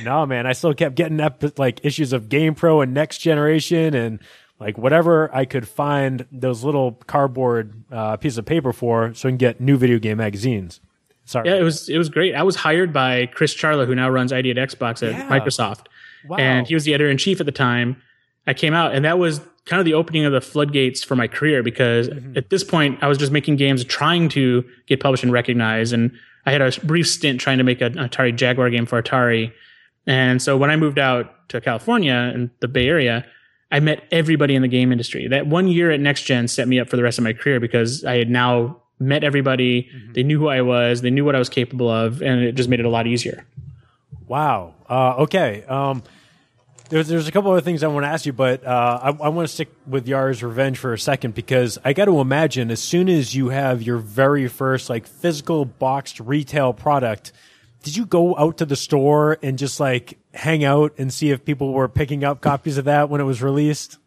no man i still kept getting up like issues of Game Pro and next generation and like whatever I could find those little cardboard uh, piece of paper for, so I can get new video game magazines. Sorry. Yeah, it was it was great. I was hired by Chris Charla, who now runs ID at Xbox at yeah. Microsoft, wow. and he was the editor in chief at the time. I came out, and that was kind of the opening of the floodgates for my career because mm-hmm. at this point I was just making games, trying to get published and recognized, and I had a brief stint trying to make an Atari Jaguar game for Atari. And so when I moved out to California in the Bay Area, I met everybody in the game industry. That one year at Next Gen set me up for the rest of my career because I had now met everybody. Mm-hmm. They knew who I was. They knew what I was capable of, and it just made it a lot easier. Wow. Uh, okay. Um, there's there's a couple other things I want to ask you, but uh, I, I want to stick with Yars' Revenge for a second because I got to imagine as soon as you have your very first like physical boxed retail product did you go out to the store and just like hang out and see if people were picking up copies of that when it was released?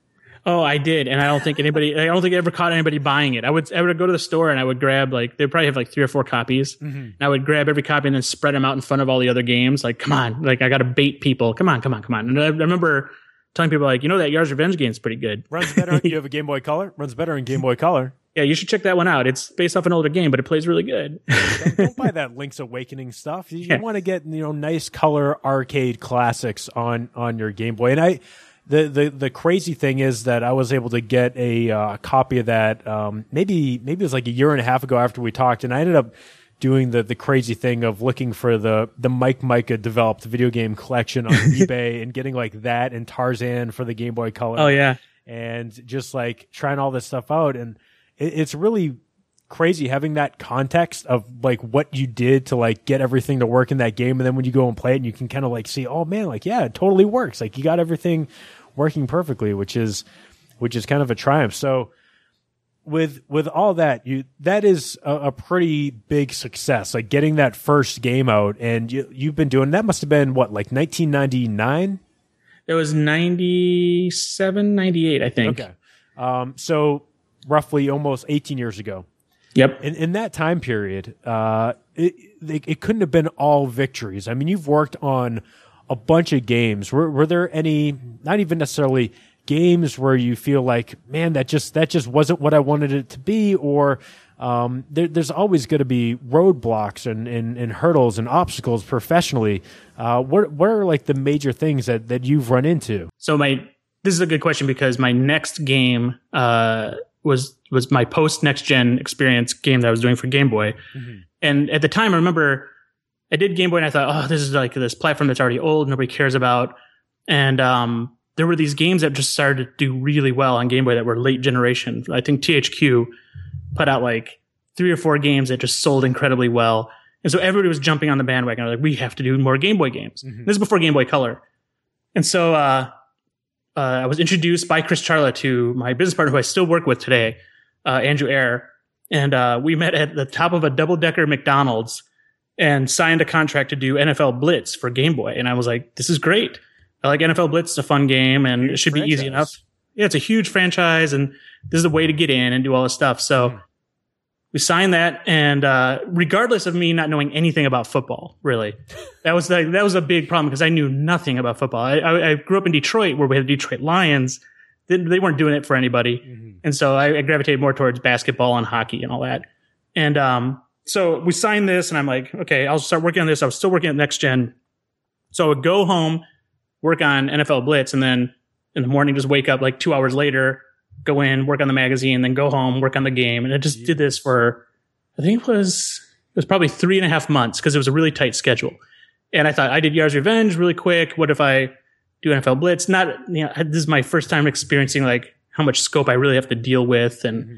Oh, I did, and I don't think anybody. I don't think I ever caught anybody buying it. I would. I would go to the store and I would grab like they probably have like three or four copies. Mm-hmm. And I would grab every copy and then spread them out in front of all the other games. Like, come on, like I got to bait people. Come on, come on, come on. And I, I remember telling people like, you know, that Yars' Revenge game is pretty good. Runs better. you have a Game Boy Color. Runs better in Game Boy Color. Yeah, you should check that one out. It's based off an older game, but it plays really good. don't, don't, buy that Link's Awakening stuff. You, yeah. want to get you know nice color arcade classics on on your Game Boy. And I, the the the crazy thing is that I was able to get a uh, copy of that. Um, maybe maybe it was like a year and a half ago after we talked, and I ended up doing the the crazy thing of looking for the the Mike Mika developed video game collection on eBay and getting like that and Tarzan for the Game Boy Color. Oh yeah, and just like trying all this stuff out and it, it's really crazy having that context of like what you did to like get everything to work in that game. And then when you go and play it and you can kind of like see oh man like yeah it totally works. Like you got everything working perfectly which is which is kind of a triumph. So with with all that you that is a, a pretty big success like getting that first game out. And you, you've been doing that must have been what like 1999 it was 97 98 i think. Okay. Um so roughly almost 18 years ago. Yep. In, in that time period, uh, it, it, it couldn't have been all victories. I mean, you've worked on a bunch of games. Were, were there any, not even necessarily games where you feel like, man, that just that just wasn't what I wanted it to be, or um, there, there's always going to be roadblocks and, and, and, hurdles and obstacles professionally. Uh, what what are like the major things that, that you've run into? So my this is a good question because my next game uh, was was my post next gen experience game that I was doing for Game Boy, mm-hmm. and at the time I remember I did Game Boy and I thought, oh, this is like this platform that's already old, nobody cares about, and um, there were these games that just started to do really well on Game Boy that were late generation. I think THQ put out like three or four games that just sold incredibly well. And so everybody was jumping on the bandwagon. Like, we have to do more Game Boy games. Mm-hmm. This is before Game Boy Color. And so, uh, uh, I was introduced by Chris Charla to my business partner who I still work with today, uh, Andrew Ayre. And, uh, we met at the top of a double decker McDonald's and signed a contract to do NFL Blitz for Game Boy. And I was like, this is great. I like NFL Blitz. It's a fun game and huge it should franchise. be easy enough. Yeah, it's a huge franchise and this is a way to get in and do all this stuff. So, mm we signed that and uh, regardless of me not knowing anything about football really that was the, that was a big problem because i knew nothing about football. I, I, I, grew up in detroit where we had the detroit lions. They, they weren't doing it for anybody. Mm-hmm. and so I, I, gravitated more towards basketball and hockey and all that. And um, so we signed this and i'm like okay i'll start working on this. I was still working at next gen. So i would go home work on nfl blitz and then in the morning just wake up like two hours later go in, work on the magazine, then go home, work on the game. And I just yeah. did this for, I think it was, it was probably three and a half months because it was a really tight schedule. And I thought I did Yars Revenge really quick. What if I do NFL Blitz? Not, you know, this is my first time experiencing like how much scope I really have to deal with and mm-hmm.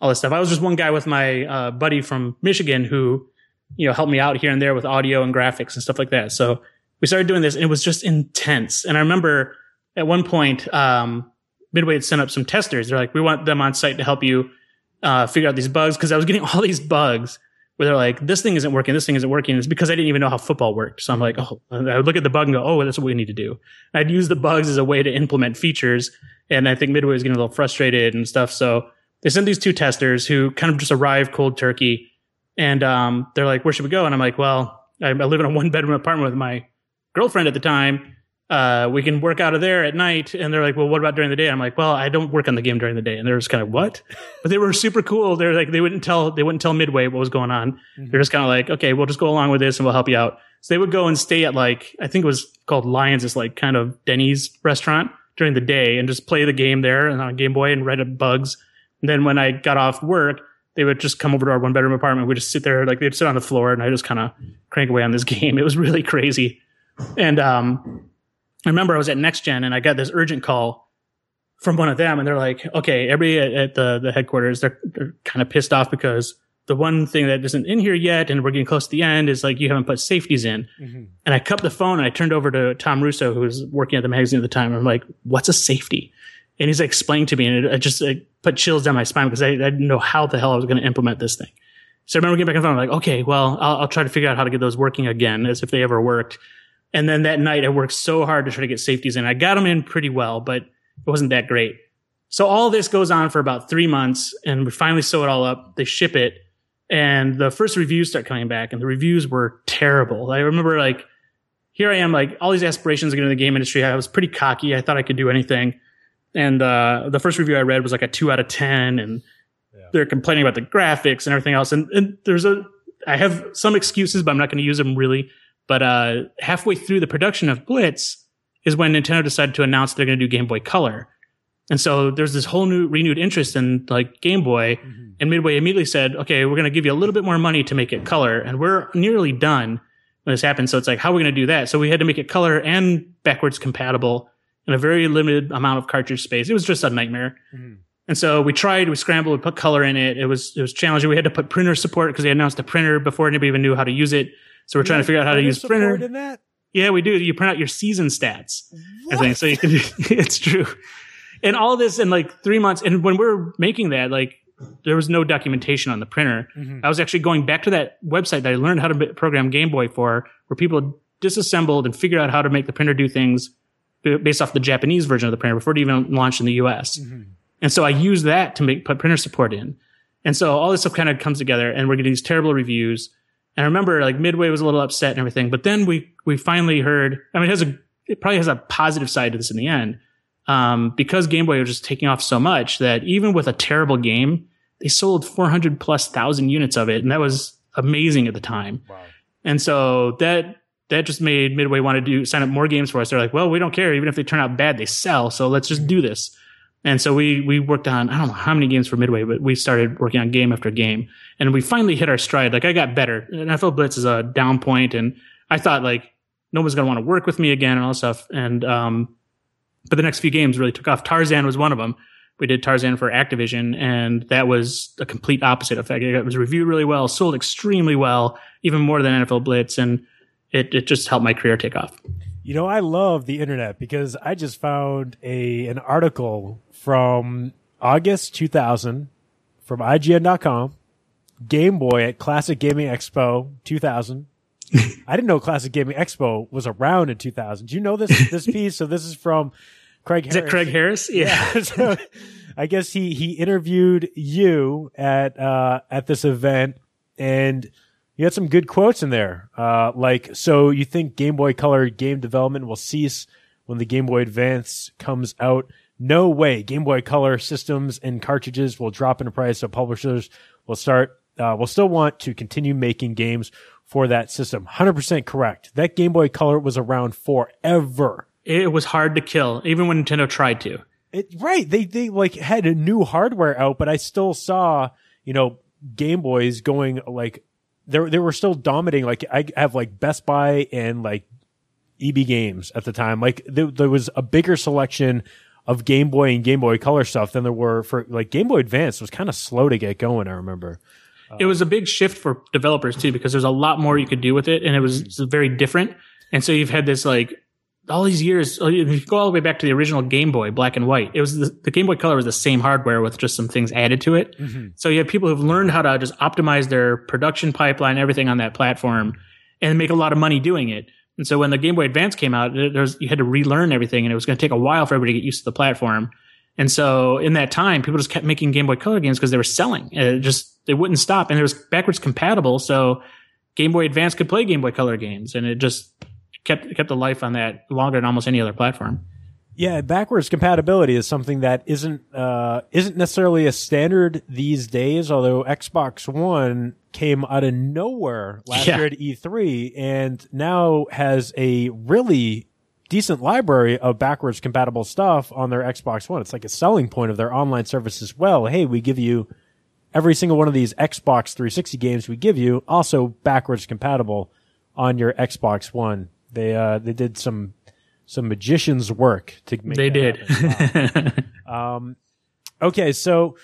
all this stuff. I was just one guy with my uh, buddy from Michigan who, you know, helped me out here and there with audio and graphics and stuff like that. So we started doing this and it was just intense. And I remember at one point, um, Midway had sent up some testers. They're like, we want them on site to help you uh, figure out these bugs because I was getting all these bugs where they're like, this thing isn't working, this thing isn't working. It's because I didn't even know how football worked. So I'm like, oh, I would look at the bug and go, oh, that's what we need to do. I'd use the bugs as a way to implement features. And I think Midway was getting a little frustrated and stuff. So they sent these two testers who kind of just arrived cold turkey. And um, they're like, where should we go? And I'm like, well, I, I live in a one bedroom apartment with my girlfriend at the time uh, we can work out of there at night. And they're like, well, what about during the day? I'm like, well, I don't work on the game during the day. And they're just kind of, what? But they were super cool. They're like, they wouldn't tell, they wouldn't tell Midway what was going on. Mm-hmm. They're just kind of like, okay, we'll just go along with this and we'll help you out. So they would go and stay at like, I think it was called Lyons, this like kind of Denny's restaurant during the day and just play the game there and on Game Boy and write up bugs. And then when I got off work, they would just come over to our one bedroom apartment. We'd just sit there, like they'd sit on the floor and I just kind of crank away on this game. It was really crazy. And, um, I remember I was at Next Gen and I got this urgent call from one of them, and they're like, "Okay, everybody at, at the the headquarters, they're, they're kind of pissed off because the one thing that isn't in here yet, and we're getting close to the end, is like you haven't put safeties in." Mm-hmm. And I cut the phone and I turned over to Tom Russo, who was working at the magazine at the time. And I'm like, "What's a safety?" And he's like, explaining to me, and it, it just it put chills down my spine because I, I didn't know how the hell I was going to implement this thing. So I remember getting back on the phone, I'm like, okay, well, I'll, I'll, try to figure out how to get those working again, as if they ever worked. And then that night I worked so hard to try to get safeties in. I got them in pretty well, but it wasn't that great. So all this goes on for about three months and we finally sew it all up. They ship it and the first reviews start coming back and the reviews were terrible. I remember like, here I am, like all these aspirations to get into the game industry. I was pretty cocky. I thought I could do anything. And, uh, the first review I read was like a two out of 10 and yeah. they're complaining about the graphics and everything else. And, and there's a, I have some excuses, but I'm not going to use them really. But uh, halfway through the production of Blitz is when Nintendo decided to announce they're going to do Game Boy Color. And so there's this whole new renewed interest in like Game Boy. Mm-hmm. And Midway immediately said, okay, we're going to give you a little bit more money to make it color. And we're nearly done when this happened. So it's like, how are we going to do that? So we had to make it color and backwards compatible in a very limited amount of cartridge space. It was just a nightmare. Mm-hmm. And so we tried, we scrambled, we put color in it. It was, it was challenging. We had to put printer support because they announced a printer before anybody even knew how to use it. So we're trying to figure out how to use printer. In that? Yeah, we do. You print out your season stats. I think so. You can. it's true. And all this in like three months. And when we're making that, like there was no documentation on the printer. Mm-hmm. I was actually going back to that website that I learned how to program Game Boy for, where people disassembled and figured out how to make the printer do things based off the Japanese version of the printer before it even launched in the US. Mm-hmm. And so I used that to make put printer support in. And so all this stuff kind of comes together and we're getting these terrible reviews. And I remember like Midway was a little upset and everything, but then we we finally heard. I mean, it has a it probably has a positive side to this in the end. um, because Game Boy was just taking off so much that even with a terrible game, they sold 400 plus thousand units of it, and that was amazing at the time. Wow. And so that that just made Midway want to do sign up more games for us. They're like, well, we don't care, even if they turn out bad, they sell. So let's just do this. And so we we worked on I don't know how many games for Midway, but we started working on game after game, and we finally hit our stride. Like I got better. NFL Blitz is a down point, and I thought like no one's gonna want to work with me again and all stuff. And um, but the next few games really took off. Tarzan was one of them. We did Tarzan for Activision, and that was a complete opposite effect. It was reviewed really well, sold extremely well, even more than NFL Blitz, and it it just helped my career take off. You know, I love the internet because I just found a an article from August 2000 from IGN.com, Game Boy at Classic Gaming Expo 2000. I didn't know Classic Gaming Expo was around in 2000. Do you know this this piece? So this is from Craig. Harris. Is it Craig Harris? Yeah. yeah. so I guess he he interviewed you at uh at this event and you had some good quotes in there. Uh, like, so you think Game Boy Color game development will cease when the Game Boy Advance comes out? No way. Game Boy Color systems and cartridges will drop in price, so publishers will start, uh, will still want to continue making games for that system. 100% correct. That Game Boy Color was around forever. It was hard to kill, even when Nintendo tried to. It, right. They, they like had a new hardware out, but I still saw, you know, Game Boys going like they they were still dominating. Like I have like Best Buy and like EB Games at the time. Like there, there was a bigger selection of Game Boy and Game Boy Color stuff than there were for like Game Boy Advance was kind of slow to get going. I remember. It was a big shift for developers too because there's a lot more you could do with it, and it was mm-hmm. very different. And so you've had this like all these years, if you go all the way back to the original Game Boy, black and white, it was the, the Game Boy Color was the same hardware with just some things added to it. Mm-hmm. So you have people who've learned how to just optimize their production pipeline, everything on that platform, and make a lot of money doing it. And so when the Game Boy Advance came out, was, you had to relearn everything, and it was going to take a while for everybody to get used to the platform. And so in that time, people just kept making Game Boy Color games because they were selling. It just they wouldn't stop, and it was backwards compatible, so Game Boy Advance could play Game Boy Color games, and it just kept kept the life on that longer than almost any other platform. Yeah, backwards compatibility is something that isn't uh, isn't necessarily a standard these days. Although Xbox One came out of nowhere last yeah. year at E3 and now has a really decent library of backwards compatible stuff on their Xbox One. It's like a selling point of their online service as well. Hey, we give you every single one of these Xbox 360 games we give you also backwards compatible on your Xbox One. They uh they did some some magician's work to make they did. um, okay, so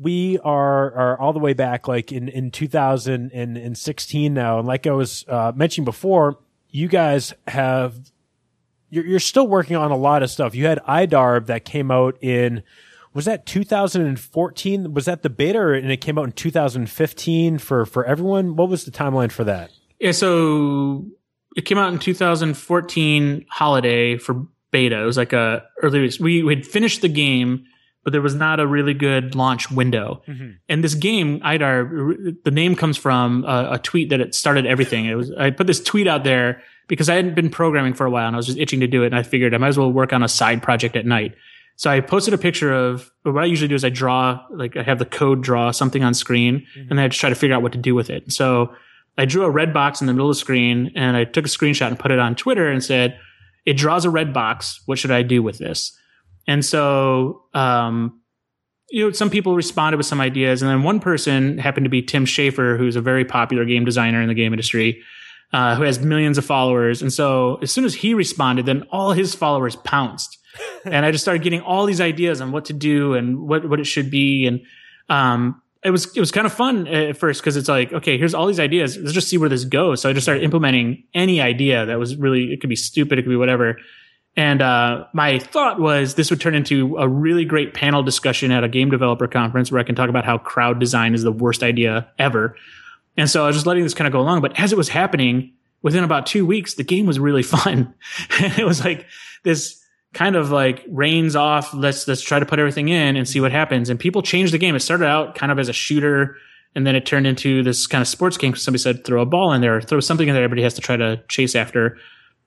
we are are all the way back like in in 2016 now, and like I was uh, mentioning before, you guys have you're, you're still working on a lot of stuff. You had IDARB that came out in was that 2014? Was that the beta, or, and it came out in 2015 for for everyone? What was the timeline for that? Yeah, so it came out in 2014 holiday for beta. It was like a early we we had finished the game, but there was not a really good launch window. Mm-hmm. And this game, IDARB, the name comes from a, a, tweet that it started everything. It was I put this tweet out there because I hadn't been programming for a while and I was just itching to do it. And I figured I might as well work on a side project at night. So I posted a picture of what I usually do is I draw, like I have the code draw something on screen mm-hmm. and then I just try to figure out what to do with it. So I drew a red box in the middle of the screen and I took a screenshot and put it on Twitter and said, it draws a red box. What should I do with this? And so, um, you know, some people responded with some ideas, and then one person happened to be Tim Schafer, who's a very popular game designer in the game industry, uh, who has millions of followers. And so, as soon as he responded, then all his followers pounced, and I just started getting all these ideas on what to do and what what it should be. And um, it was it was kind of fun at first because it's like okay here's all these ideas. Let's just see where this goes. So i just started implementing any idea that was really it could be stupid it could be whatever. And uh, my thought was this would turn into a really great panel discussion at a game developer conference where i can talk about how crowd design is the worst idea ever. And so i was just letting this kind of go along but as it was happening within about two weeks the game was really fun. It was like this kind of like reins off. Let's let's try to put everything in and see what happens. And people changed the game. It started out kind of as a shooter, and then it turned into this kind of sports game. Somebody said throw a ball in there, throw something in there. Everybody has to try to chase after.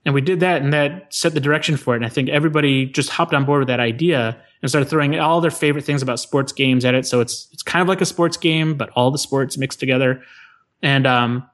And we did that and that set the direction for it. And I think everybody just hopped on board with that idea and started throwing all their favorite things about sports games at it. So it's, it's kind of like a sports game, but all the sports mixed together. And, um,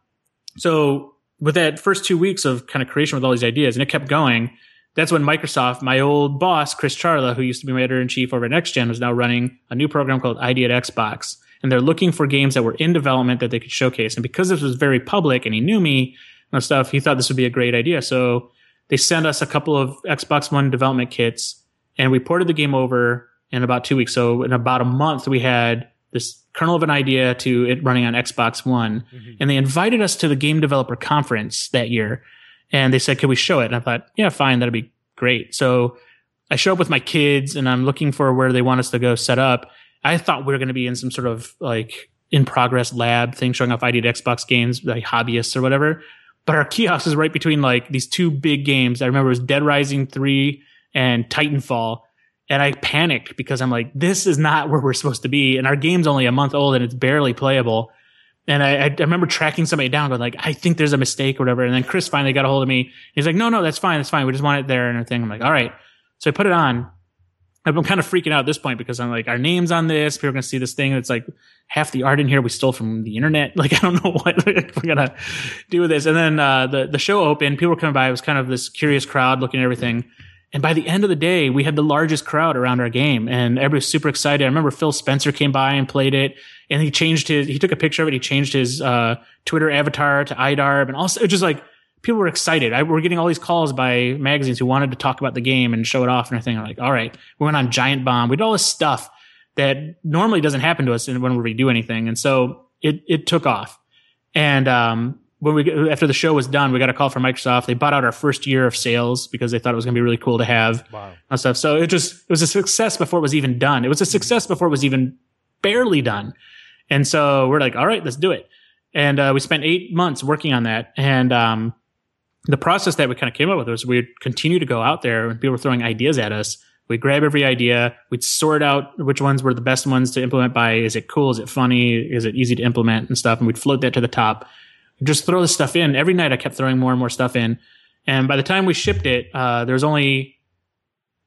so with that first two weeks of kind of creation with all these ideas and it kept going, that's when Microsoft, my old boss, Chris Charla, who used to be my editor in chief over at NextGen, was now running a new program called ID at Xbox. And they're looking for games that were in development that they could showcase. And because this was very public and he knew me, and stuff, he thought this would be a great idea. So they sent us a couple of Xbox One development kits and we ported the game over in about two weeks. So in about a month, we had this kernel of an idea to it running on Xbox One. Mm-hmm. And they invited us to the game developer conference that year. And they said, can we show it? And I thought, yeah, fine. That'd be great. So I show up with my kids and I'm looking for where they want us to go set up. I thought we were going to be in some sort of like in progress lab thing showing off ID Xbox games, like hobbyists or whatever. But our kiosk is right between like these two big games. I remember it was Dead Rising 3 and Titanfall. And I panicked because I'm like, this is not where we're supposed to be. And our game's only a month old and it's barely playable. And I, I remember tracking somebody down, going like, I think there's a mistake or whatever. And then Chris finally got a hold of me. He's like, no, no, that's fine. That's fine. We just want it there and everything. I'm like, all right. So I put it on I've been kind of freaking out at this point because I'm like, our name's on this. People are to see this thing. It's like half the art in here we stole from the internet. Like, I don't know what we're going to do with this. And then, uh, the, the show opened. People were coming by. It was kind of this curious crowd looking at everything. And by the end of the day, we had the largest crowd around our game and everybody was super excited. I remember Phil Spencer came by and played it and he changed his, he took a picture of it. He changed his, uh, Twitter avatar to IDARB and also it just like, people were excited. I, we're getting all these calls by magazines who wanted to talk about the game and show it off and everything. I'm like, all right, we went on Giant Bomb. We did all this stuff that normally doesn't happen to us when we do anything. And so it, it took off. And, um, when we, after the show was done, we got a call from Microsoft. They bought out our first year of sales because they thought it was going to be really cool to have wow. and stuff. So it just, it was a success before it was even done. It was a success before it was even barely done. And so we're like, all right, let's do it. And, uh, we spent eight months working on that. And, um, the process that we kind of came up with was we'd continue to go out there when people were throwing ideas at us. We'd grab every idea. We'd sort out which ones were the best ones to implement by. Is it cool? Is it funny? Is it easy to implement and stuff? And we'd float that to the top. Just throw the stuff in. Every night I kept throwing more and more stuff in. And by the time we shipped it, uh, there was only,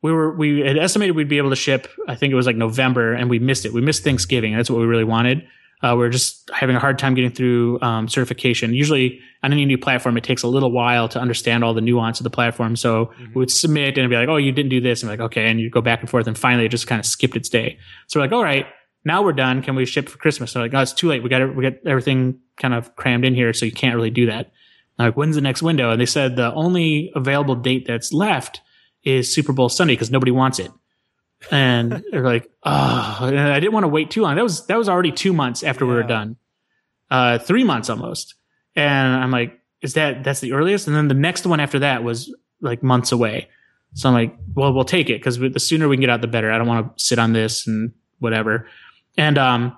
we were, we had estimated we'd be able to ship, I think it was like November and we missed it. We missed Thanksgiving. That's what we really wanted. Uh, we're just having a hard time getting through um, certification. Usually, on any new platform, it takes a little while to understand all the nuance of the platform. So mm-hmm. we would submit and be like, "Oh, you didn't do this," and like, "Okay," and you go back and forth, and finally, it just kind of skipped its day. So we're like, "All right, now we're done. Can we ship for Christmas?" So like, "Oh, it's too late. We got we got everything kind of crammed in here, so you can't really do that." I'm like, when's the next window? And they said the only available date that's left is Super Bowl Sunday because nobody wants it and they're like, oh, and I didn't want to wait too long. That was that was already two months after yeah. we were done, uh, three months almost. And I'm like, is that that's the earliest? And then the next one after that was like months away. So I'm like, well, we'll take it because the sooner we can get out, the better. I don't want to sit on this and whatever. And um,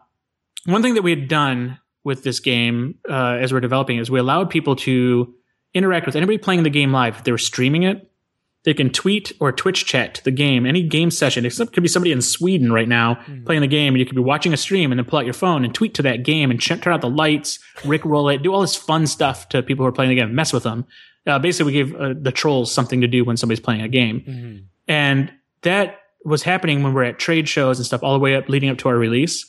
one thing that we had done with this game uh, as we're developing is we allowed people to interact with anybody playing the game live. If they were streaming it, they can tweet or Twitch chat to the game, any game session. It could be somebody in Sweden right now mm-hmm. playing the game, and you could be watching a stream and then pull out your phone and tweet to that game and ch- turn out the lights, rickroll it, do all this fun stuff to people who are playing the game, mess with them. Uh, basically, we gave uh, the trolls something to do when somebody's playing a game, mm-hmm. and that was happening when we're at trade shows and stuff, all the way up leading up to our release.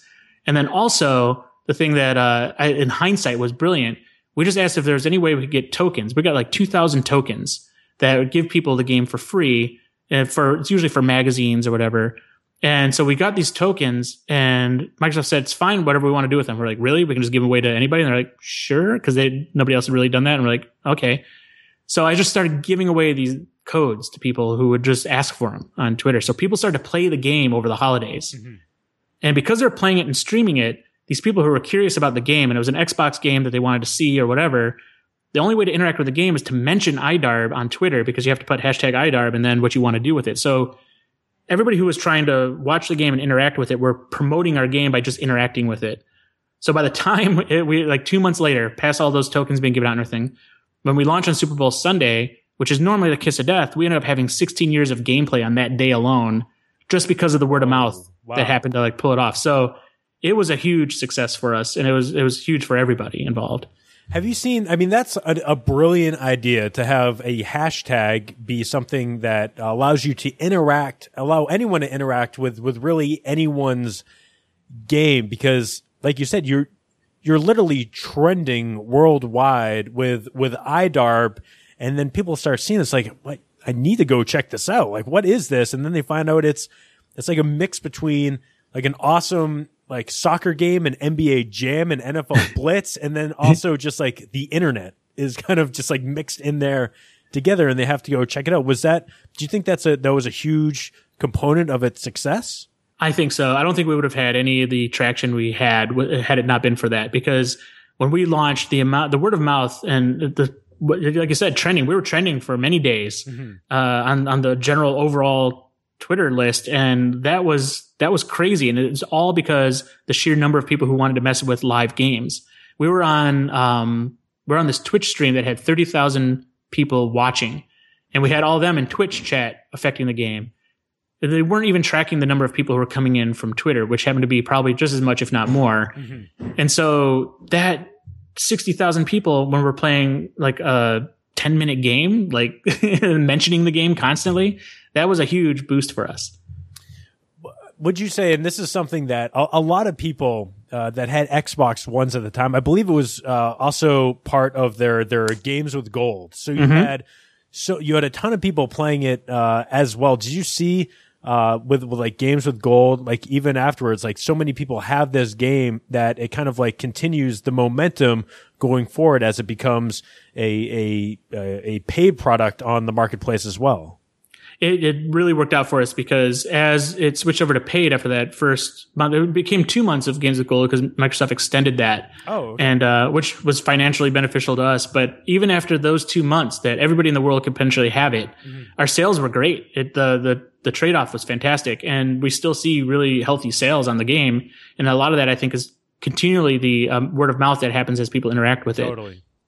And then also the thing that uh, I, in hindsight was brilliant. We just asked if there was any way we could get tokens. We got like two thousand tokens that would give people the game for free and for it's usually for magazines or whatever. And so we got these tokens and Microsoft said, it's fine, whatever we want to do with them. We're like, really? We can just give them away to anybody? And they're like, sure. Cause they, nobody else had really done that. And we're like, okay. So I just started giving away these codes to people who would just ask for them on Twitter. So people started to play the game over the holidays. Mm-hmm. And because they're playing it and streaming it, these people who were curious about the game and it was an Xbox game that they wanted to see or whatever, the only way to interact with the game is to mention IDARB on Twitter because you have to put hashtag IDARB and then what you want to do with it. So everybody who was trying to watch the game and interact with it, we're promoting our game by just interacting with it. So by the time it, we like two months later, past all those tokens being given out and everything, when we launch on Super Bowl Sunday, which is normally the kiss of death, we ended up having 16 years of gameplay on that day alone, just because of the word of mouth oh, wow. that happened to like pull it off. So it was a huge success for us, and it was it was huge for everybody involved. Have you seen? I mean, that's a, a, brilliant idea to have a hashtag be something that allows you to interact, allow anyone to interact with with really anyone's game. Because, like you said, you're you're literally trending worldwide with with IDARB, and then people start seeing this like, what? I need to go check this out. Like, what is this? And then they find out it's it's like a mix between like an awesome like soccer game and NBA Jam and NFL Blitz, and then also just like the internet is kind of just like mixed in there together, and they have to go check it out. Was that? Do you think that's a that was a huge component of its success? I think so. I don't think we would have had any of the traction we had had it not been for that. Because when we launched, the amount, the word of mouth, and the like I said, trending. We were trending for many days mm-hmm. uh, on on the general overall Twitter list, and that was that was crazy. And it's all because the sheer number of people who wanted to mess with live games. We were on um, we are on this Twitch stream that had thirty thousand people watching, and we had all of them in Twitch chat affecting the game. They weren't even tracking the number of people who were coming in from Twitter, which happened to be probably just as much, if not more. Mm-hmm. And so that 60,000 people when we're playing like a 10 minute game, like mentioning the game constantly, that was a huge boost for us. Would you say, and this is something that a, a lot of people uh, that had Xbox Ones at the time, I believe it was uh, also part of their their games with gold. So you mm-hmm. had so you had a ton of people playing it uh, as well. Did you see uh, with, with like games with gold, like even afterwards, like so many people have this game that it kind of like continues the momentum going forward as it becomes a, a, a paid product on the marketplace as well it, it really worked out for us because as it switched over to paid after that first month, it became two months of Games with Gold because Microsoft extended that. Oh, okay. and uh, which was financially beneficial to us. But even after those two months, that everybody in the world could potentially have it, mm-hmm. our sales were great. It the the the trade off was fantastic, and we still see really healthy sales on the game. And a lot of that, I think, is continually the um, word of mouth that happens as people interact with it.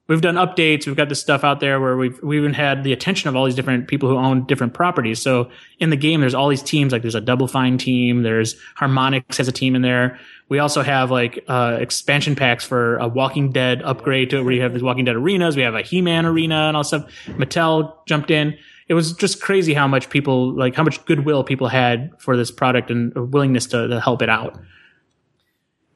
We've done updates. We've got this stuff out there where we've we even had the attention of all these different people who own different properties. So in the game, there's all these teams. Like there's a Double Fine team. There's Harmonix has a team in there. We also have like uh, expansion packs for a Walking Dead upgrade to it, where you have these Walking Dead arenas. We have a He-Man arena and all stuff. Mattel jumped in. It was just crazy how much people like how much goodwill people had for this product and willingness to, to help it out.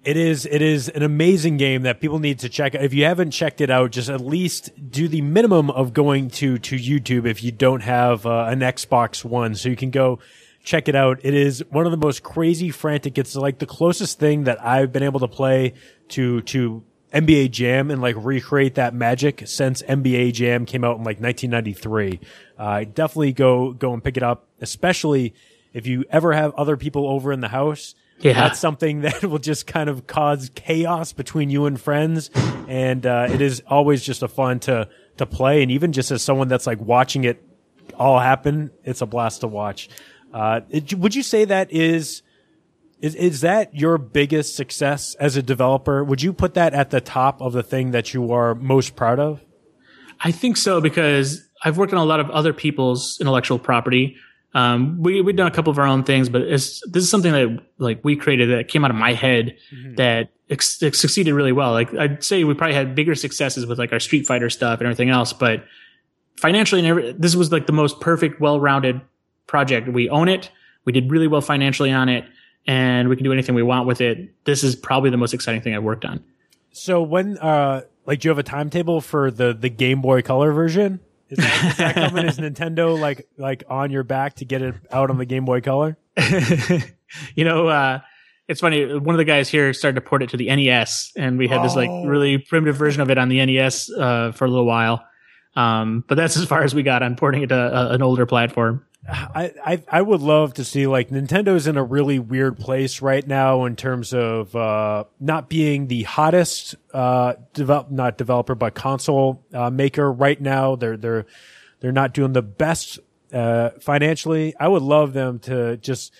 It is it is an amazing game that people need to check. If you haven't checked it out, just at least do the minimum of going to to YouTube if you don't have uh, an Xbox One, so you can go check it out. It is one of the most crazy, frantic. It's like the closest thing that I've been able to play to to NBA Jam and like recreate that magic since NBA Jam came out in like 1993. Uh, definitely go go and pick it up, especially if you ever have other people over in the house yeah. That's something that will just kind of cause chaos between you and friends. And, uh, it is always just a fun to, to play. And even just as someone that's like watching it all happen, it's a blast to watch. Uh, it, would you say that is, is, is that your biggest success as a developer? Would you put that at the top of the thing that you are most proud of? I think so because I've worked on a lot of other people's intellectual property um, we we've done a couple of our own things, but this is something that like we created that came out of my head mm-hmm. that ex- succeeded really well. Like I'd say we probably had bigger successes with like our Street Fighter stuff and everything else, but financially, never, this was like the most perfect, well-rounded project. We own it. We did really well financially on it, and we can do anything we want with it. This is probably the most exciting thing I've worked on. So when, uh, like, do you have a timetable for the the Game Boy Color version? Is that, is that coming? Is Nintendo like like on your back to get it out on the Game Boy Color? you know, uh, it's funny. One of the guys here started to port it to the NES, and we had oh. this like oh. really primitive version of it on the NES uh, for a little while. Um, but that's as far as we got on porting it to uh, an older platform. I, I, I would love to see like Nintendo's in a really weird place right now in terms of uh, not being the hottest uh, develop not developer but console uh, maker right now. They're they're they're not doing the best uh, financially. I would love them to just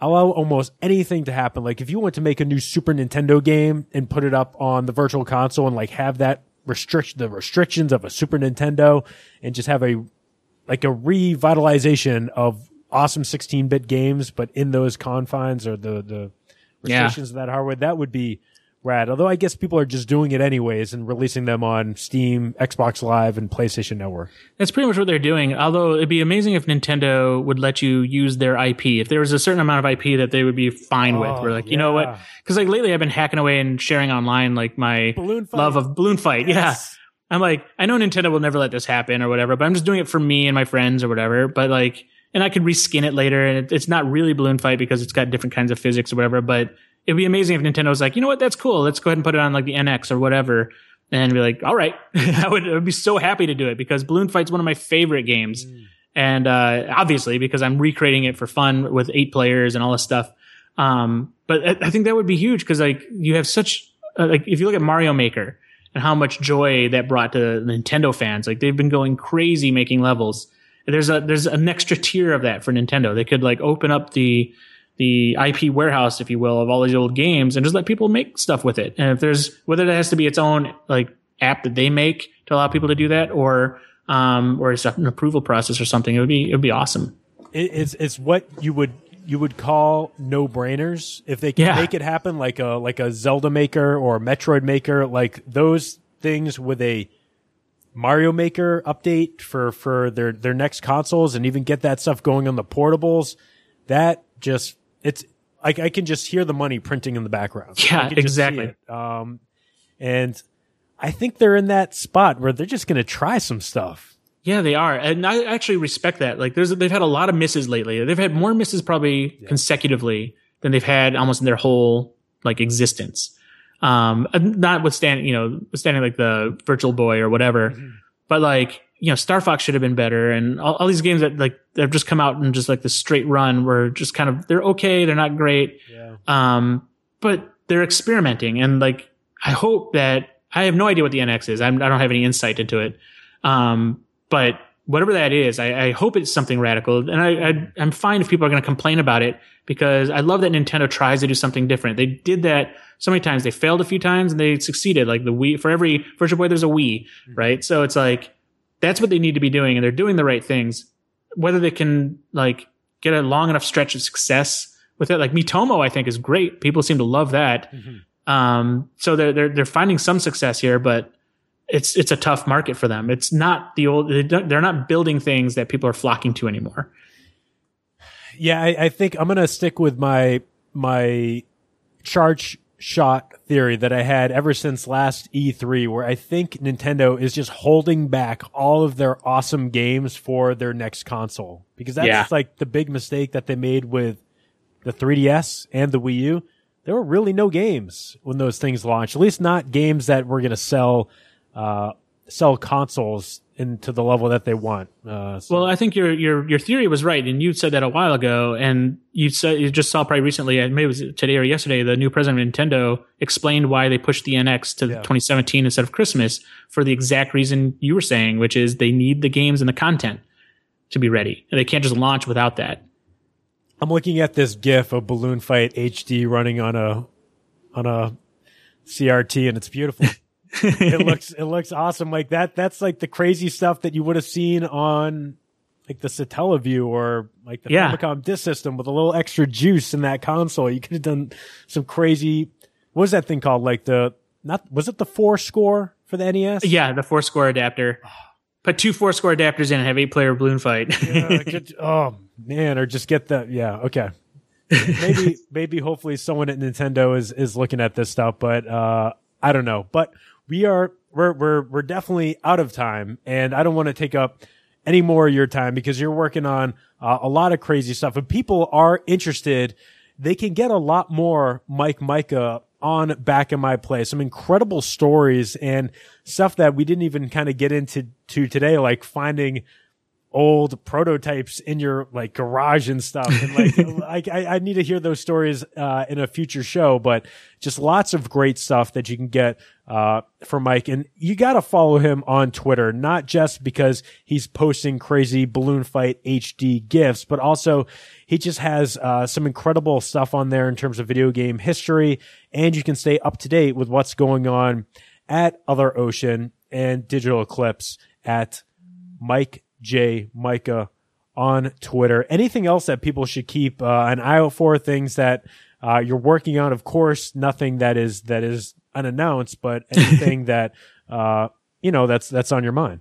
allow almost anything to happen. Like if you want to make a new Super Nintendo game and put it up on the virtual console and like have that restrict the restrictions of a Super Nintendo and just have a like a revitalization of awesome 16-bit games, but in those confines or the the restrictions yeah. of that hardware, that would be rad. Although I guess people are just doing it anyways and releasing them on Steam, Xbox Live, and PlayStation Network. That's pretty much what they're doing. Although it'd be amazing if Nintendo would let you use their IP. If there was a certain amount of IP that they would be fine with, Oh, we're like, you know what? Because like lately, I've been hacking away and sharing online like my love of Balloon Fight. Yes. Yeah. I'm like, I know Nintendo will never let this happen or whatever, but I'm just doing it for me and my friends or whatever. But like, and I could reskin it later, and it, it's not really Balloon Fight because it's got different kinds of physics or whatever. But it'd be amazing if Nintendo was like, you know what, that's cool. Let's go ahead and put it on like the NX or whatever, and be like, all right, I would, I would be so happy to do it because Balloon Fight's one of my favorite games, and uh, obviously because I'm recreating it for fun with eight players and all this stuff. Um, but I, I think that would be huge because like you have such uh, like if you look at Mario Maker and how much joy that brought to Nintendo fans, like they've been going crazy making levels. There's a there's an extra tier of that for Nintendo. They could like open up the the IP warehouse, if you will, of all these old games and just let people make stuff with it. And if there's whether that has to be its own like app that they make to allow people to do that, or um, or it's an approval process or something, it would be it would be awesome. It, it's it's what you would you would call no brainers if they can Yeah. make it happen, like a like a Zelda maker or a Metroid maker, like those things with a Mario Maker update for for their their next consoles, and even get that stuff going on the portables. That just it's like I can just hear the money printing in the background. Yeah, I can just see exactly. Um, and I think they're in that spot where they're just going to try some stuff. Yeah, they are, and I actually respect that. Like, there's they've had a lot of misses lately. They've had more misses probably consecutively than they've had almost in their whole like existence. Um, notwithstanding, you know, withstanding like the Virtual Boy or whatever, but like you know, Star Fox should have been better, and all, all these games that like they've just come out in just like the straight run were just kind of they're okay, they're not great, Yeah. um, but they're experimenting, and like I hope that I have no idea what the NX is. I'm, I don't have any insight into it, um, but whatever that is, I, I hope it's something radical. And I, I I'm fine if people are going to complain about it because I love that Nintendo tries to do something different. They did that so many times. They failed a few times and they succeeded. Like the Wii, for every Virtual Boy, there's a Wii, right? So it's like that's what they need to be doing, and they're doing the right things. Whether they can like get a long enough stretch of success with it, like Miitomo, I think is great. People seem to love that. Um, so they're they're they're finding some success here, but it's it's a tough market for them. It's not the old. They don't, they're not building things that people are flocking to anymore. Yeah, I, I think I'm gonna stick with my my charge shot theory that I had ever since last E3, where I think Nintendo is just holding back all of their awesome games for their next console because that's Yeah. like the big mistake that they made with the 3DS and the Wii U. There were really no games when those things launched. At least not games that were gonna sell uh, sell consoles into the level that they want. Uh, so- Well, I think your your your theory was right, and you said that a while ago, and you said you just saw probably recently, maybe it was today or yesterday, the new president of Nintendo explained why they pushed the NX to Yeah. 2017 instead of Christmas for the exact reason you were saying, which is they need the games and the content to be ready, and they can't just launch without that. I'm looking at this GIF of Balloon Fight HD running on a on a CRT, and it's beautiful. it looks it looks awesome. Like that. That's like the crazy stuff that you would have seen on like the Satellaview or like the Yeah. Famicom Disk System with a little extra juice in that console. You could have done some crazy. What was that thing called? Like the not was it the four score for the NES? Yeah, the four score adapter. Put two four score adapters in and have eight player balloon fight. Uh, get- oh man, or just get the yeah. Okay, maybe maybe hopefully someone at Nintendo is is looking at this stuff, but uh, I don't know. But we are we're we're we're definitely out of time, and I don't want to take up any more of your time because you're working on uh, a lot of crazy stuff. If people are interested, they can get a lot more Mike Mika on back in my place. Some incredible stories and stuff that we didn't even kind of get into to today, like finding old prototypes in your like garage and stuff. And like, I, I, I need to hear those stories, uh, in a future show, but just lots of great stuff that you can get, uh, from Mike. And you got to follow him on Twitter, not just because he's posting crazy balloon fight HD gifts, but also he just has, uh, some incredible stuff on there in terms of video game history. And you can stay up to date with what's going on at Other Ocean and Digital Eclipse at Mike J Mika on Twitter. Anything else that people should keep uh, an eye out for? Things that uh, you're working on, of course, nothing that is that is unannounced, but anything that uh, you know that's that's on your mind.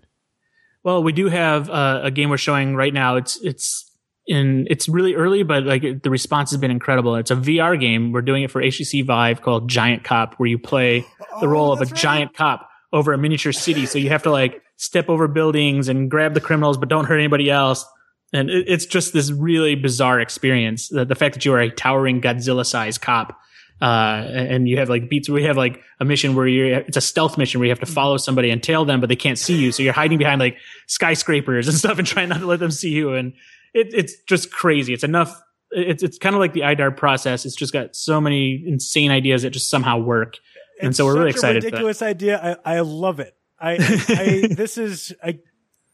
Well, we do have uh, a game we're showing right now. It's it's in it's really early, but like the response has been incredible. It's a VR game. We're doing it for HTC Vive called Giant Cop, where you play the role Oh, of a right. giant cop over a miniature city. So you have to like step over buildings and grab the criminals, but don't hurt anybody else. And it, it's just this really bizarre experience. The, the fact that you are a towering Godzilla-sized cop, uh, and you have like beats. We have like a mission where you're. It's a stealth mission where you have to follow somebody and tail them, but they can't see you. So you're hiding behind like skyscrapers and stuff and trying not to let them see you. And it, it's just crazy. It's enough. It's it's kind of like the IDARB process. It's just got so many insane ideas that just somehow work. And It's so we're really excited A ridiculous idea. I, I love it. I, I this is I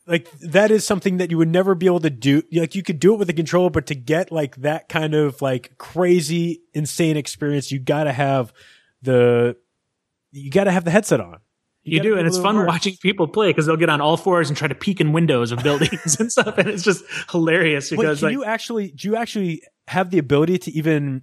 like that is something that you would never be able to do. Like you could do it with a controller, but to get like that kind of like crazy, insane experience, you got to have the you got to have the headset on. You gotta do, and it's fun immerse. watching people play because they'll get on all fours and try to peek in windows of buildings and stuff, and it's just hilarious because can like you actually do you actually have the ability to even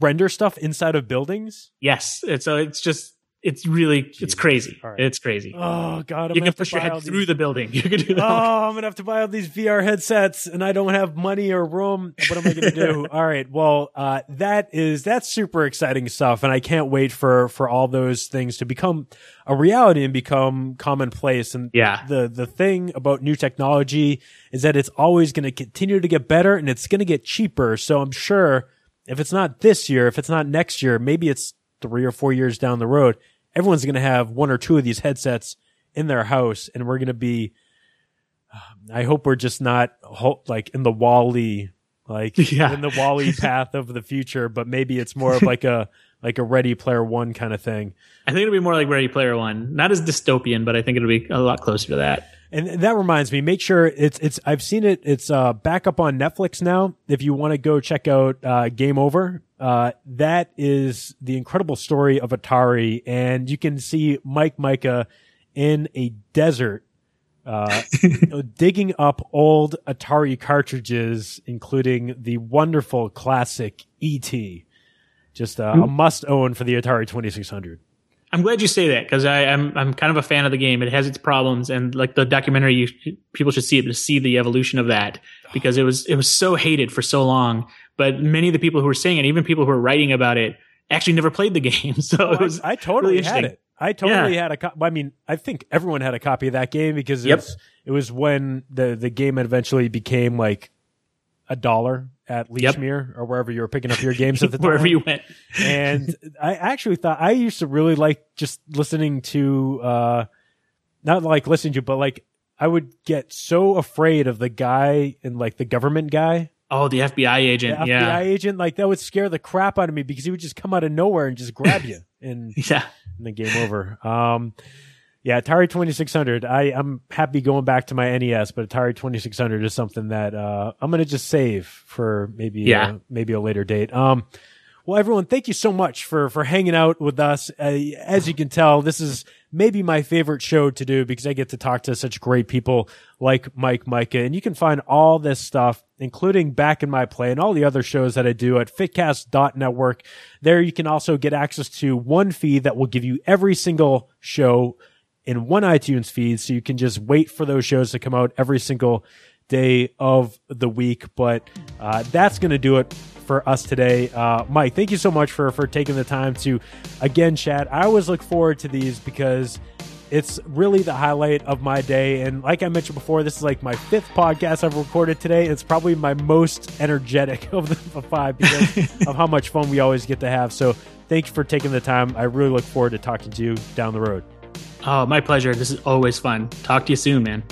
render stuff inside of buildings? yes, so uh, it's just it's really it's crazy. All right. It's crazy. Oh god, I'm you can push your buy all head these- through the building. You can do that. Oh, I'm gonna have to buy all these VR headsets, and I don't have money or room. What am I gonna do? all right, well, uh, that is that's super exciting stuff, and I can't wait for for all those things to become a reality and become commonplace. And Yeah. the the thing about new technology is that it's always going to continue to get better, and it's going to get cheaper. So I'm sure if it's not this year, if it's not next year, maybe it's three or four years down the road. Everyone's going to have one or two of these headsets in their house, and we're going to be. Um, I hope we're just not like in the WALL-E, like Yeah. in the WALL-E path of the future, but maybe it's more of like a like a Ready Player One kind of thing. I think it'll be more like Ready Player One, not as dystopian, but I think it'll be a lot closer to that. And that reminds me, make sure it's it's I've seen it. It's uh back up on Netflix now. If you want to go check out uh Game Over, uh that is the incredible story of Atari, and you can see Mike Mika in a desert. Uh, digging up old Atari cartridges, including the wonderful classic E.T. Just uh, a must own for the Atari 2600. I'm glad you say that because I'm I'm kind of a fan of the game. It has its problems, and like the documentary, you, people should see it to see the evolution of that because it was it was so hated for so long. But many of the people who were saying it, even people who were writing about it, actually never played the game. So it oh, was I, I totally really had it. I totally had a copy. I mean, I think everyone had a copy of that game because it Yep. was it was when the the game eventually became like a dollar at Yep. Or wherever you were picking up your games at the time. wherever you went. and I actually thought I used to really like just listening to uh not like listening to but like I would get so afraid of the guy and like the government guy Oh, the FBI agent. the. FBI yeah, agent like that would scare the crap out of me because he would just come out of nowhere and just grab you and yeah. and then game over. Um, yeah, Atari 2600. I, I'm happy going back to my NES, but Atari 2600 is something that uh, I'm going to just save for maybe Yeah. uh, maybe a later date. Um, well, everyone, thank you so much for for hanging out with us. Uh, as you can tell, this is maybe my favorite show to do because I get to talk to such great people like Mike Mika, and you can find all this stuff, including Back in My Play and all the other shows that I do at fitcast.network. There you can also get access to one feed that will give you every single show in one iTunes feed, so you can just wait for those shows to come out every single day of the week. But uh, that's going to do it for us today. Uh, Mike, thank you so much for for taking the time to again chat. I always look forward to these because it's really the highlight of my day. And like I mentioned before, this is like my fifth podcast I've recorded today. It's probably my most energetic of the five because of how much fun we always get to have. So thank you for taking the time. I really look forward to talking to you down the road. Oh, my pleasure. This is always fun. Talk to you soon, man.